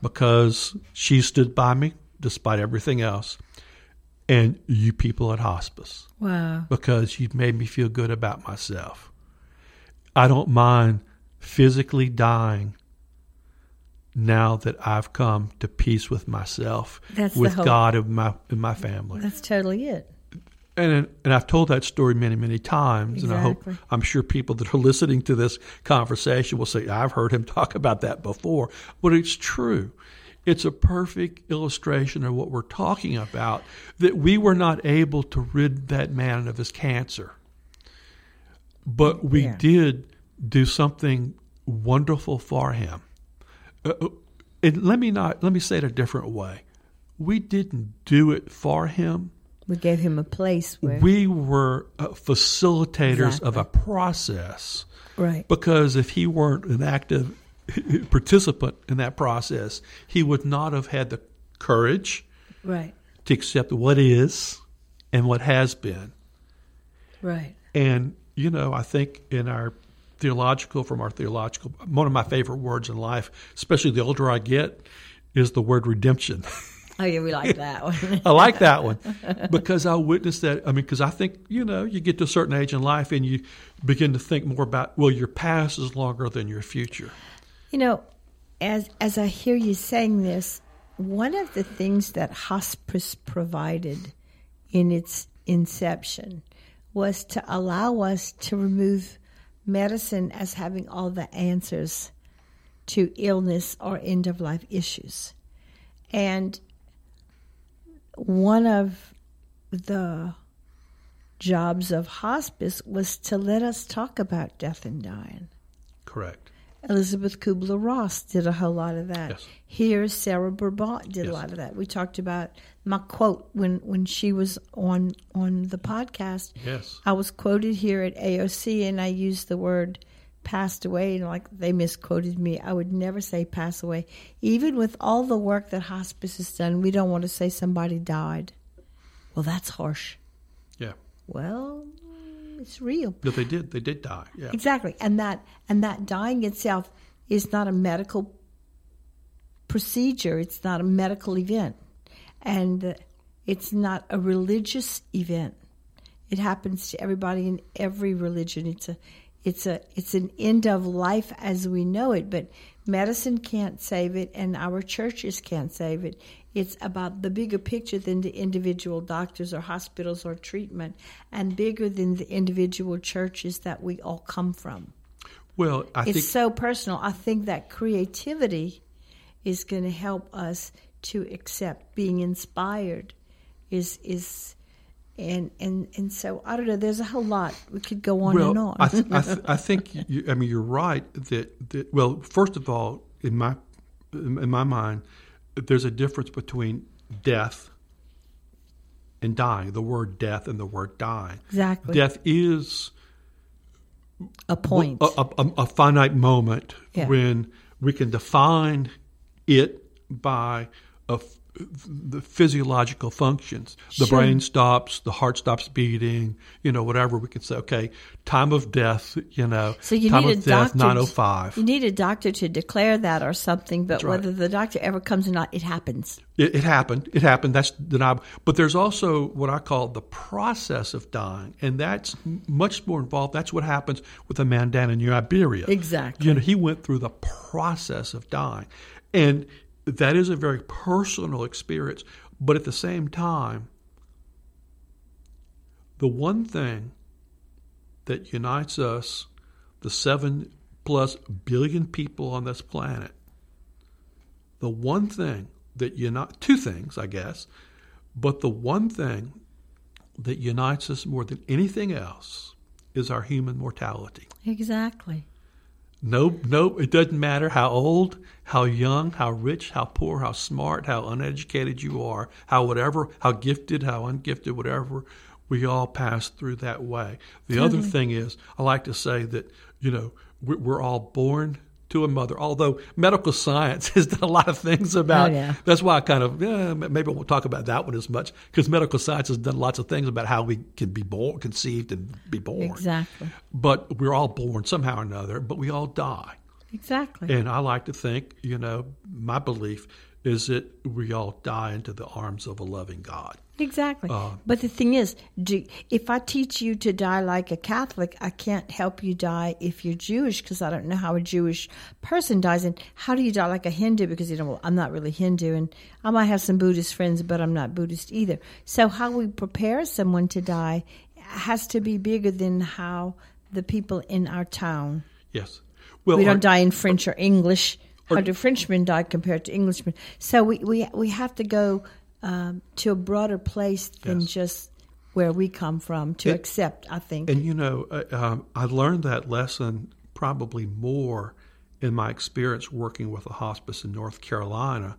because she stood by me despite everything else. And you people at hospice Wow. because you've made me feel good about myself. I don't mind physically dying now that I've come to peace with myself, That's with. God and my and my family. That's totally it. And and I've told that story many many times, and I hope I'm sure people that are listening to this conversation will say I've heard him talk about that before, but it's true. It's a perfect illustration of what we're talking about. That we were not able to rid that man of his cancer, but we Yeah. did do something wonderful for him. Uh, uh, and let me not let me say it a different way. We didn't do it for him We gave him a place where. we were uh, facilitators of a process right. because if he weren't an active participant in that process, he would not have had the courage Right. to accept what is and what has been. Right. And, you know, I think in our theological, from our theological, one of my favorite words in life, especially the older I get, is the word redemption. Oh, yeah, we like that one. I like that one because I witnessed that. I mean, because I think you know, you get to a certain age in life and you begin to think more about well, your past is longer than your future. You know, as as I hear you saying this, one of the things that hospice provided in its inception was to allow us to remove medicine as having all the answers to illness or end of life issues. And one of the jobs of hospice was to let us talk about death and dying. Correct. Elisabeth Kübler-Ross did a whole lot of that. Yes. Here, Sarah Brabant did a lot of that. We talked about my quote when, when she was on on the podcast. Yes. I was quoted here at AOC, and I used the word passed away, and like they misquoted me. I would never say pass away. Even with all the work that hospice has done, we don't want to say somebody died. Well, that's harsh. Yeah. Well, it's real. But they did. They did die. Yeah. Exactly, and that and that dying itself is not a medical procedure. It's not a medical event, and uh, it's not a religious event. It happens to everybody in every religion. It's a it's a it's an end of life as we know it, but medicine can't save it, and our churches can't save it. It's about the bigger picture than the individual doctors or hospitals or treatment, and bigger than the individual churches that we all come from. Well, I It's think so personal. I think that creativity is going to help us to accept being inspired. Is is and and and so I don't know. There's a whole lot we could go on well, and on. I, th- I, th- I think you, I mean you're right that, that well, first of all, in my in my mind, there's a difference between death and dying. The word death and the word dying. exactly. Death is a point. a, a, a finite moment Yeah. when we can define it by a, the physiological functions. The Sure. brain stops, the heart stops beating, you know, whatever. We can say, okay, time of death, you know, So you time need of a death, doctor. nine oh five. You need a doctor to declare that or something, but right. whether the doctor ever comes or not, it happens. It, it happened. It happened. That's deniable. But there's also what I call the process of dying, and that's much more involved. That's what happens with a man down in New Iberia. Exactly. You know, he went through the process of dying, and that is a very personal experience. But at the same time, the one thing that unites us, the seven plus billion people on this planet, the one thing that unite two things, I guess, but the one thing that unites us more than anything else is our human mortality. Exactly. No, no, it doesn't matter how old, how young, how rich, how poor, how smart, how uneducated you are, how whatever, how gifted, how ungifted, whatever. We all pass through that way. The other thing is, I like to say that you know we- we're all born to a mother. Although medical science has done a lot of things about. Oh, yeah. That's why I kind of maybe we'll talk about that one as much because medical science has done lots of things about how we can be born, conceived, and be born. Exactly. But we're all born somehow or another, but we all die. Exactly. And I like to think, you know, my belief is that we all die into the arms of a loving God. Exactly. Uh, but the thing is, do, if I teach you to die like a Catholic, I can't help you die if you're Jewish because I don't know how a Jewish person dies. And how do you die like a Hindu? Because you know, well, I'm not really Hindu, and I might have some Buddhist friends, but I'm not Buddhist either. So how we prepare someone to die has to be bigger than how the people in our town. Yes. Well, we don't die in French or English. How do Frenchmen die compared to Englishmen? So we we we have to go um, to a broader place than Yes. just where we come from to It- accept. I think. And you know, uh, um, I learned that lesson probably more in my experience working with a hospice in North Carolina.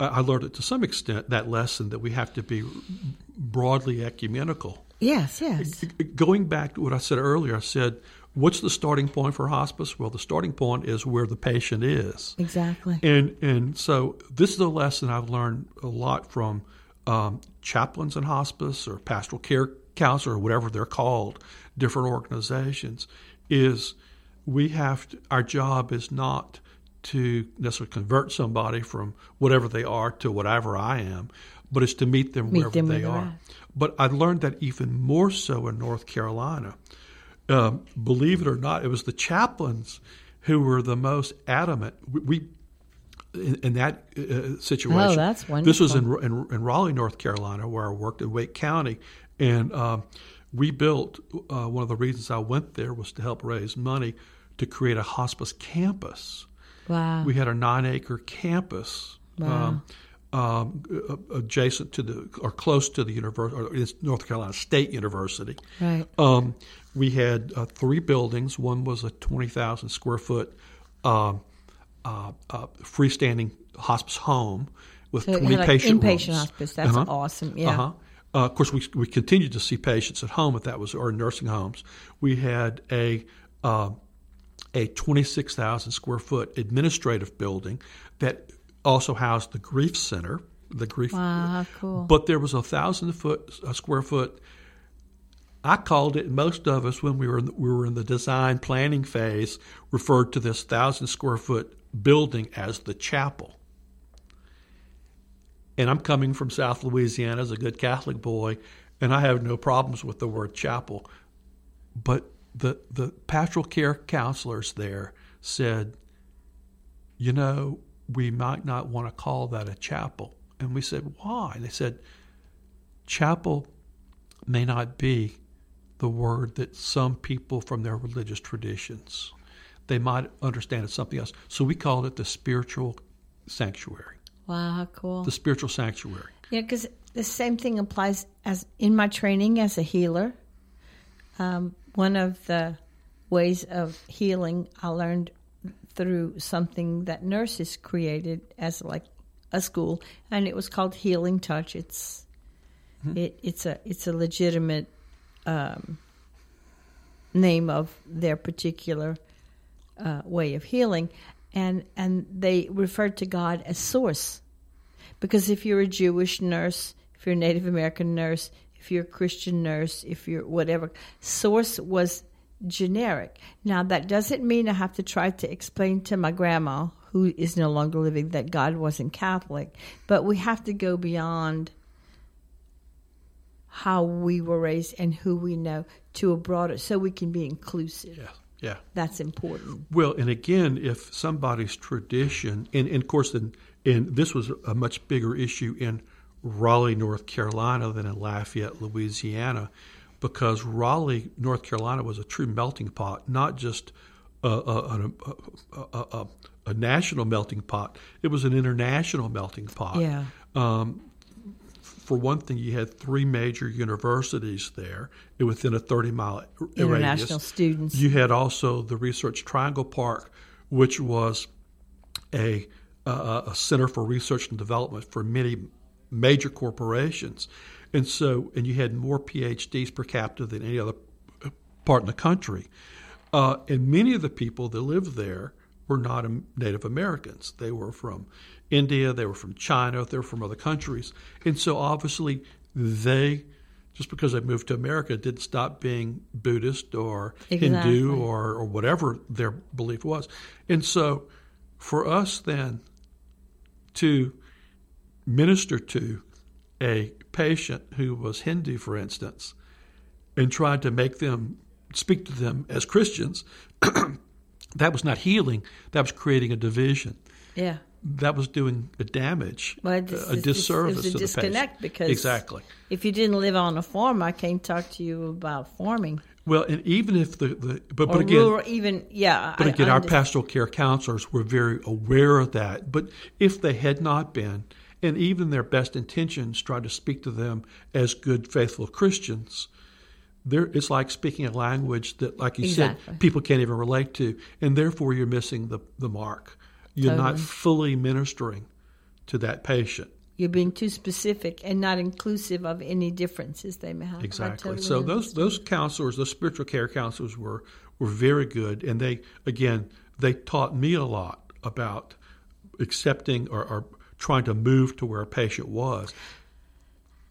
I I learned it to some extent that lesson that we have to be broadly ecumenical. yes, yes, Going back to what I said earlier, I said, "What's the starting point for hospice?" Well, the starting point is where the patient is. exactly. And and so this is a lesson I've learned a lot from um, chaplains in hospice or pastoral care counselor or whatever they're called, different organizations. Is we have to, our job is not to necessarily convert somebody from whatever they are to whatever I am, but it's to meet them Meet wherever them they are. at. But I learned that even more so in North Carolina. Um, believe it or not, it was the chaplains who were the most adamant. We, we in, in that uh, situation. Oh, that's wonderful. This was in, in in Raleigh, North Carolina, where I worked in Wake County, and um, we built. Uh, one of the reasons I went there was to help raise money to create a hospice campus. Wow. We had a nine-acre campus. Um, um, adjacent to the or close to the university, or North Carolina State University. right. We had uh, three buildings. One was a 20,000 square foot um, uh, uh, freestanding hospice home with So it 20 had like patient inpatient rooms. hospice. That's Uh-huh. awesome. Yeah. Uh-huh. Uh, of course, we we continued to see patients at home, if that was or nursing homes. We had a uh, a 26,000 square foot administrative building that also housed the grief center. The grief, Wow, cool. but there was a thousand foot a square foot. I called it. Most of us, when we were in, we were in the design planning phase, referred to this thousand square foot building as the chapel. And I'm coming from South Louisiana as a good Catholic boy, and I have no problems with the word chapel. But the the pastoral care counselors there said, you know, we might not want to call that a chapel. And we said, why? And they said, chapel may not be the word that some people from their religious traditions they might understand it's something else. So we called it the spiritual sanctuary. Wow, how cool. The spiritual sanctuary. Yeah, because the same thing applies as in my training as a healer. Um, one of the ways of healing I learned through something that nurses created as like a school, and it was called Healing Touch. It's it, it's a it's a legitimate um, name of their particular uh, way of healing, and and they referred to God as source. Because if you're a Jewish nurse, if you're a Native American nurse, if you're a Christian nurse, if you're whatever, source was generic. Now, that doesn't mean I have to try to explain to my grandma, who is no longer living, that God wasn't Catholic, but we have to go beyond how we were raised and who we know to a broader, so we can be inclusive. Yeah, yeah. That's important. Well, and again, if somebody's tradition, and, and of course, in, and this was a much bigger issue in Raleigh, North Carolina, than in Lafayette, Louisiana, because Raleigh, North Carolina, was a true melting pot, not just a, a, a, a national melting pot. It was an international melting pot. Yeah. Um, for one thing, you had three major universities there within a 30 mile International radius. students. You had also the Research Triangle Park, which was a, uh, a center for research and development for many major corporations. And so, and you had more PhDs per capita than any other part in the country. Uh, and many of the people that lived there were not Native Americans. They were from India, they were from China, they were from other countries. And so obviously they, just because they moved to America, didn't stop being Buddhist or exactly. Hindu or, or whatever their belief was. And so for us then to minister to a patient who was Hindu, for instance, and tried to make them speak to them as Christians, that was not healing. That was creating a division. Yeah. That was doing a damage, well, a disservice it was a to disconnect the patient. because exactly. If you didn't live on a farm, I can't talk to you about farming. Well, and even if the, the but, but again, rural, even yeah. but I- again, I our pastoral care counselors were very aware of that. But if they had not been, and even their best intentions tried to speak to them as good, faithful Christians, there it's like speaking a language that, like you Exactly. said, people can't even relate to, and therefore you're missing the the mark. You're not fully ministering to that patient. You're being too specific and not inclusive of any differences they may have. Exactly. totally so those those counselors, those spiritual care counselors, were were very good, and they again they taught me a lot about accepting or, or trying to move to where a patient was.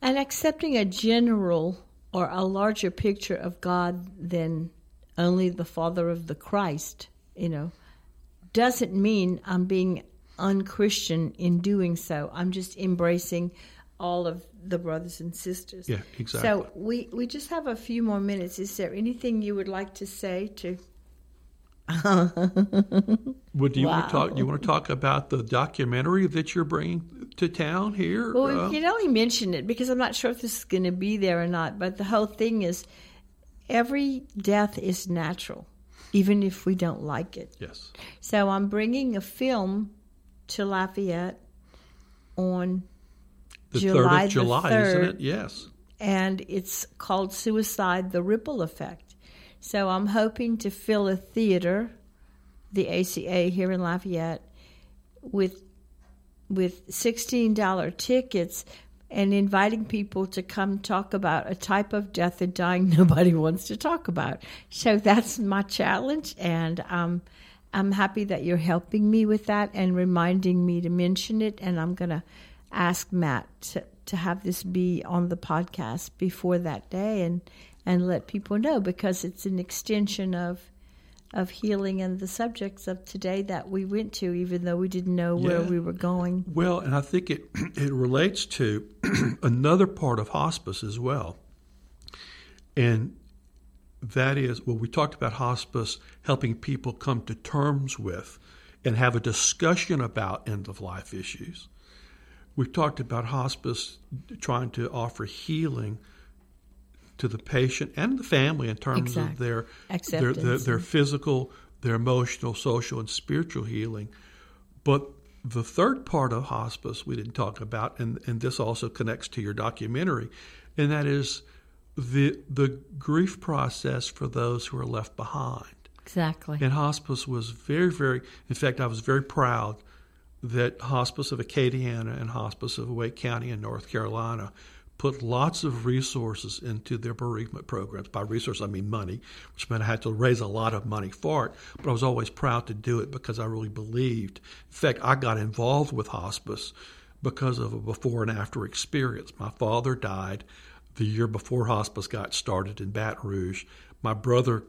And accepting a general or a larger picture of God than only the Father of the Christ, you know, doesn't mean I'm being unchristian in doing so. I'm just embracing all of the brothers and sisters. Yeah, exactly. So we, we just have a few more minutes. Is there anything you would like to say to Would do you want to Wow. talk? You want to talk about the documentary that you're bringing to town here? Well, Uh, you can only mention it because I'm not sure if this is going to be there or not. But the whole thing is, every death is natural, even if we don't like it. yes. So I'm bringing a film to Lafayette on, The July third the of July, isn't it? Yes. and it's called Suicide: The Ripple Effect. So I'm hoping to fill a theater, the ACA here in Lafayette, with with sixteen dollar tickets. And inviting people to come talk about a type of death and dying nobody wants to talk about. So that's my challenge, and um, I'm happy that you're helping me with that and reminding me to mention it. And I'm going to ask Matt to, to have this be on the podcast before that day and, and let people know because it's an extension of of healing and the subjects of today that we went to, even though we didn't know where Yeah. we were going. Well, and I think it it relates to another part of hospice as well, and that is well, we talked about hospice helping people come to terms with and have a discussion about end of life issues. We've talked about hospice trying to offer healing to the patient and the family in terms of their their, their their physical, their emotional, social, and spiritual healing. But the third part of hospice we didn't talk about, and, and this also connects to your documentary, and that is the the grief process for those who are left behind. Exactly. And hospice was very, very. In fact, I was very proud that Hospice of Acadiana and Hospice of Wake County in North Carolina put lots of resources into their bereavement programs. By resources, I mean money, which meant I had to raise a lot of money for it. But I was always proud to do it because I really believed. In fact, I got involved with hospice because of a before and after experience. My father died the year before hospice got started in Baton Rouge. My brother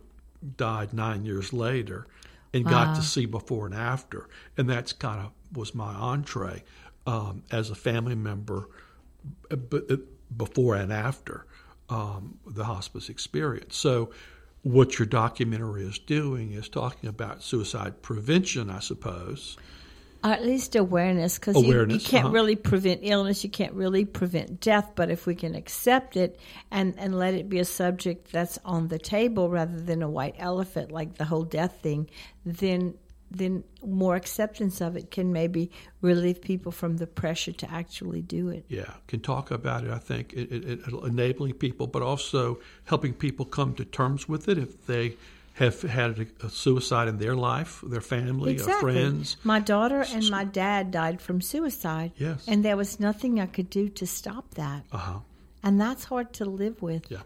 died nine years later and got to see before and after. And that's kind of was my entree um, as a family member uh, b- uh, before and after um, the hospice experience. So, what your documentary is doing is talking about suicide prevention, I suppose. Or at least awareness, because you, you can't uh-huh. really prevent illness, you can't really prevent death, but if we can accept it and, and let it be a subject that's on the table rather than a white elephant like the whole death thing, then then more acceptance of it can maybe relieve people from the pressure to actually do it. Yeah, can talk about it. I think it, it, it, enabling people, but also helping people come to terms with it if they have had a, a suicide in their life, their family, or friends. My daughter and my dad died from suicide. Yes. And there was nothing I could do to stop that. Uh huh. And that's hard to live with Yeah,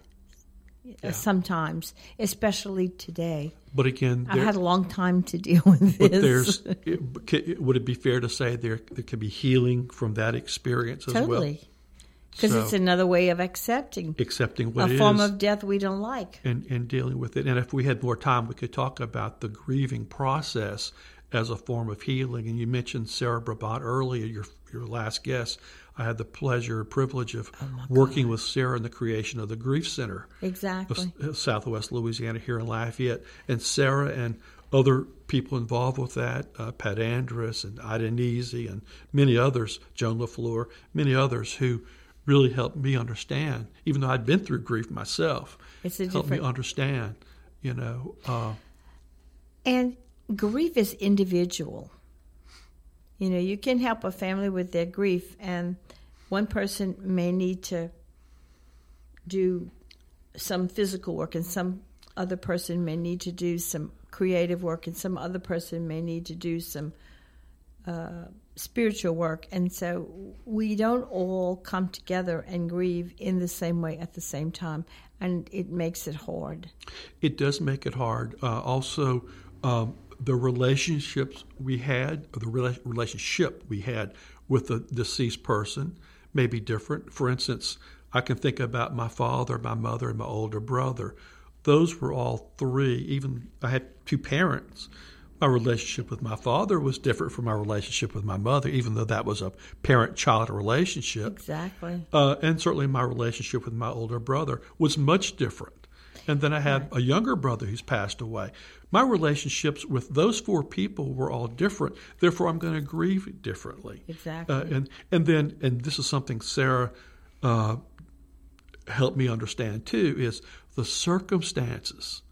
Yeah. sometimes, especially today. But again, there- had a long time to deal with this. there's. it- would it be fair to say there there can be healing from that experience as well? totally. Because So- it's another way of accepting Accepting what a form of death we don't like. and, and dealing with it. And if we had more time, we could talk about the grieving process as a form of healing. And you mentioned Sarah Brabant earlier, your your last guest. I had the pleasure, and privilege of working with Sarah in the creation of the Grief Center Exactly. of Southwest Louisiana here in Lafayette. And Sarah and other people involved with that, uh, Pat Andrus and Ida Neasy and many others, Joan LaFleur, many others who really helped me understand, even though I'd been through grief myself, It's a helped me understand, you know. Uh, And grief is individual. You know, you can help a family with their grief, and one person may need to do some physical work, and some other person may need to do some creative work, and some other person may need to do some uh, spiritual work. And so we don't all come together and grieve in the same way at the same time, and it makes it hard. it does make it hard. Uh, also, um, the relationships we had, or the rela- relationship we had with the deceased person, may be different. For instance, I can think about my father, my mother, and my older brother. Those were all three. Even I had two parents. My relationship with my father was different from my relationship with my mother, even though that was a parent-child relationship. Exactly. Uh, and certainly my relationship with my older brother was much different. And then I have a younger brother who's passed away. My relationships with those four people were all different. Therefore, I'm going to grieve differently. Exactly. Uh, and and then and this is something Sarah uh, helped me understand too is the circumstances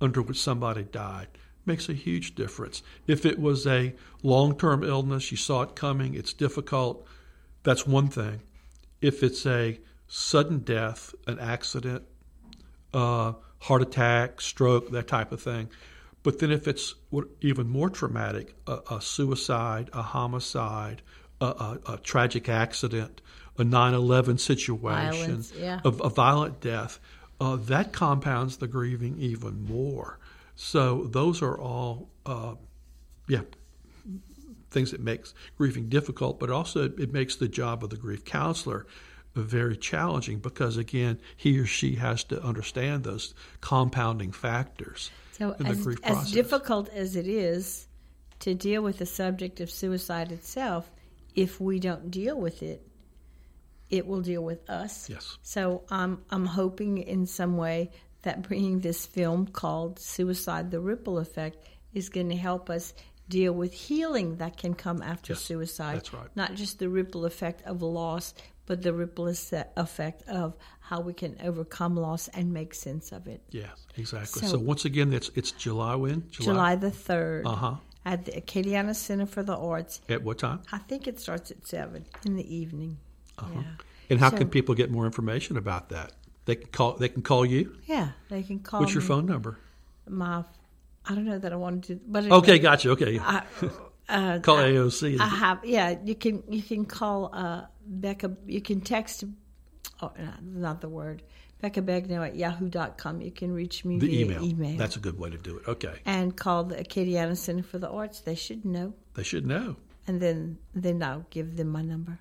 under which somebody died makes a huge difference. If it was a long term illness, you saw it coming, it's difficult, that's one thing. If it's a sudden death, an accident, uh, heart attack, stroke, that type of thing. But then if it's even more traumatic, a, a suicide, a homicide, a, a, a tragic accident, a 9 11 situation, yeah. a, a violent death, uh, that compounds the grieving even more. So those are all, uh, yeah, things that makes grieving difficult, but also it makes the job of the grief counselor very challenging because again, he or she has to understand those compounding factors So, in the as, grief as difficult as it is to deal with the subject of suicide itself, if we don't deal with it, it will deal with us. Yes. So I'm I'm hoping in some way that bringing this film called Suicide: The Ripple Effect is going to help us deal with healing that can come after Yes, suicide. that's right. Not just the ripple effect of loss, but the ripple effect of how we can overcome loss and make sense of it. Yes, exactly. So- So, once again, it's it's July when July the 3rd Uh-huh. at the Acadiana Center for the Arts. At what time? I think it starts at 7 in the evening. Uh Yeah. And how So- can people get more information about that? They can call. They can call you. Yeah, they can call What's your me. phone number? My, I don't know that I wanted to but Okay, gotcha. Okay, I, uh, call AOC. I have, yeah, you can you can call uh, Becca, you can text, oh, not the word, Becca Begnaud at yahoo.com. You can reach me the via email. email. That's a good way to do it. Okay, and call the Acadiana Center for the Arts. They should know. they should know. and then then I'll give them my number.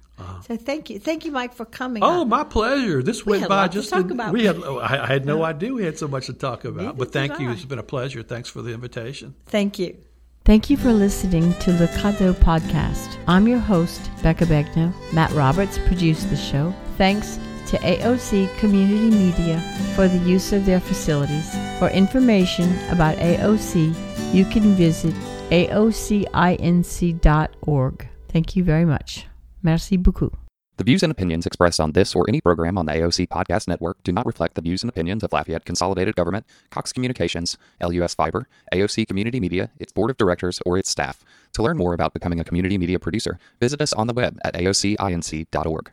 So thank you, thank you, Mike, for coming. Uh-huh. Oh, on. my pleasure. This went had by lot to just talk in- about. we had. oh, I, I had no idea we had so much to talk about. Neither But thank you. I. It's been a pleasure. Thanks for the invitation. Thank you. Thank you for listening to Lucado Podcast. I'm your host, Becca Begnaud. Matt Roberts produced the show. Thanks to AOC Community Media for the use of their facilities. For information about AOC, you can visit aocinc.org. Thank you very much. Merci beaucoup. The views and opinions expressed on this or any program on the AOC Podcast Network do not reflect the views and opinions of Lafayette Consolidated Government, Cox Communications, LUS Fiber, AOC Community Media, its board of directors, or its staff. To learn more about becoming a community media producer, visit us on the web at aocinc.org.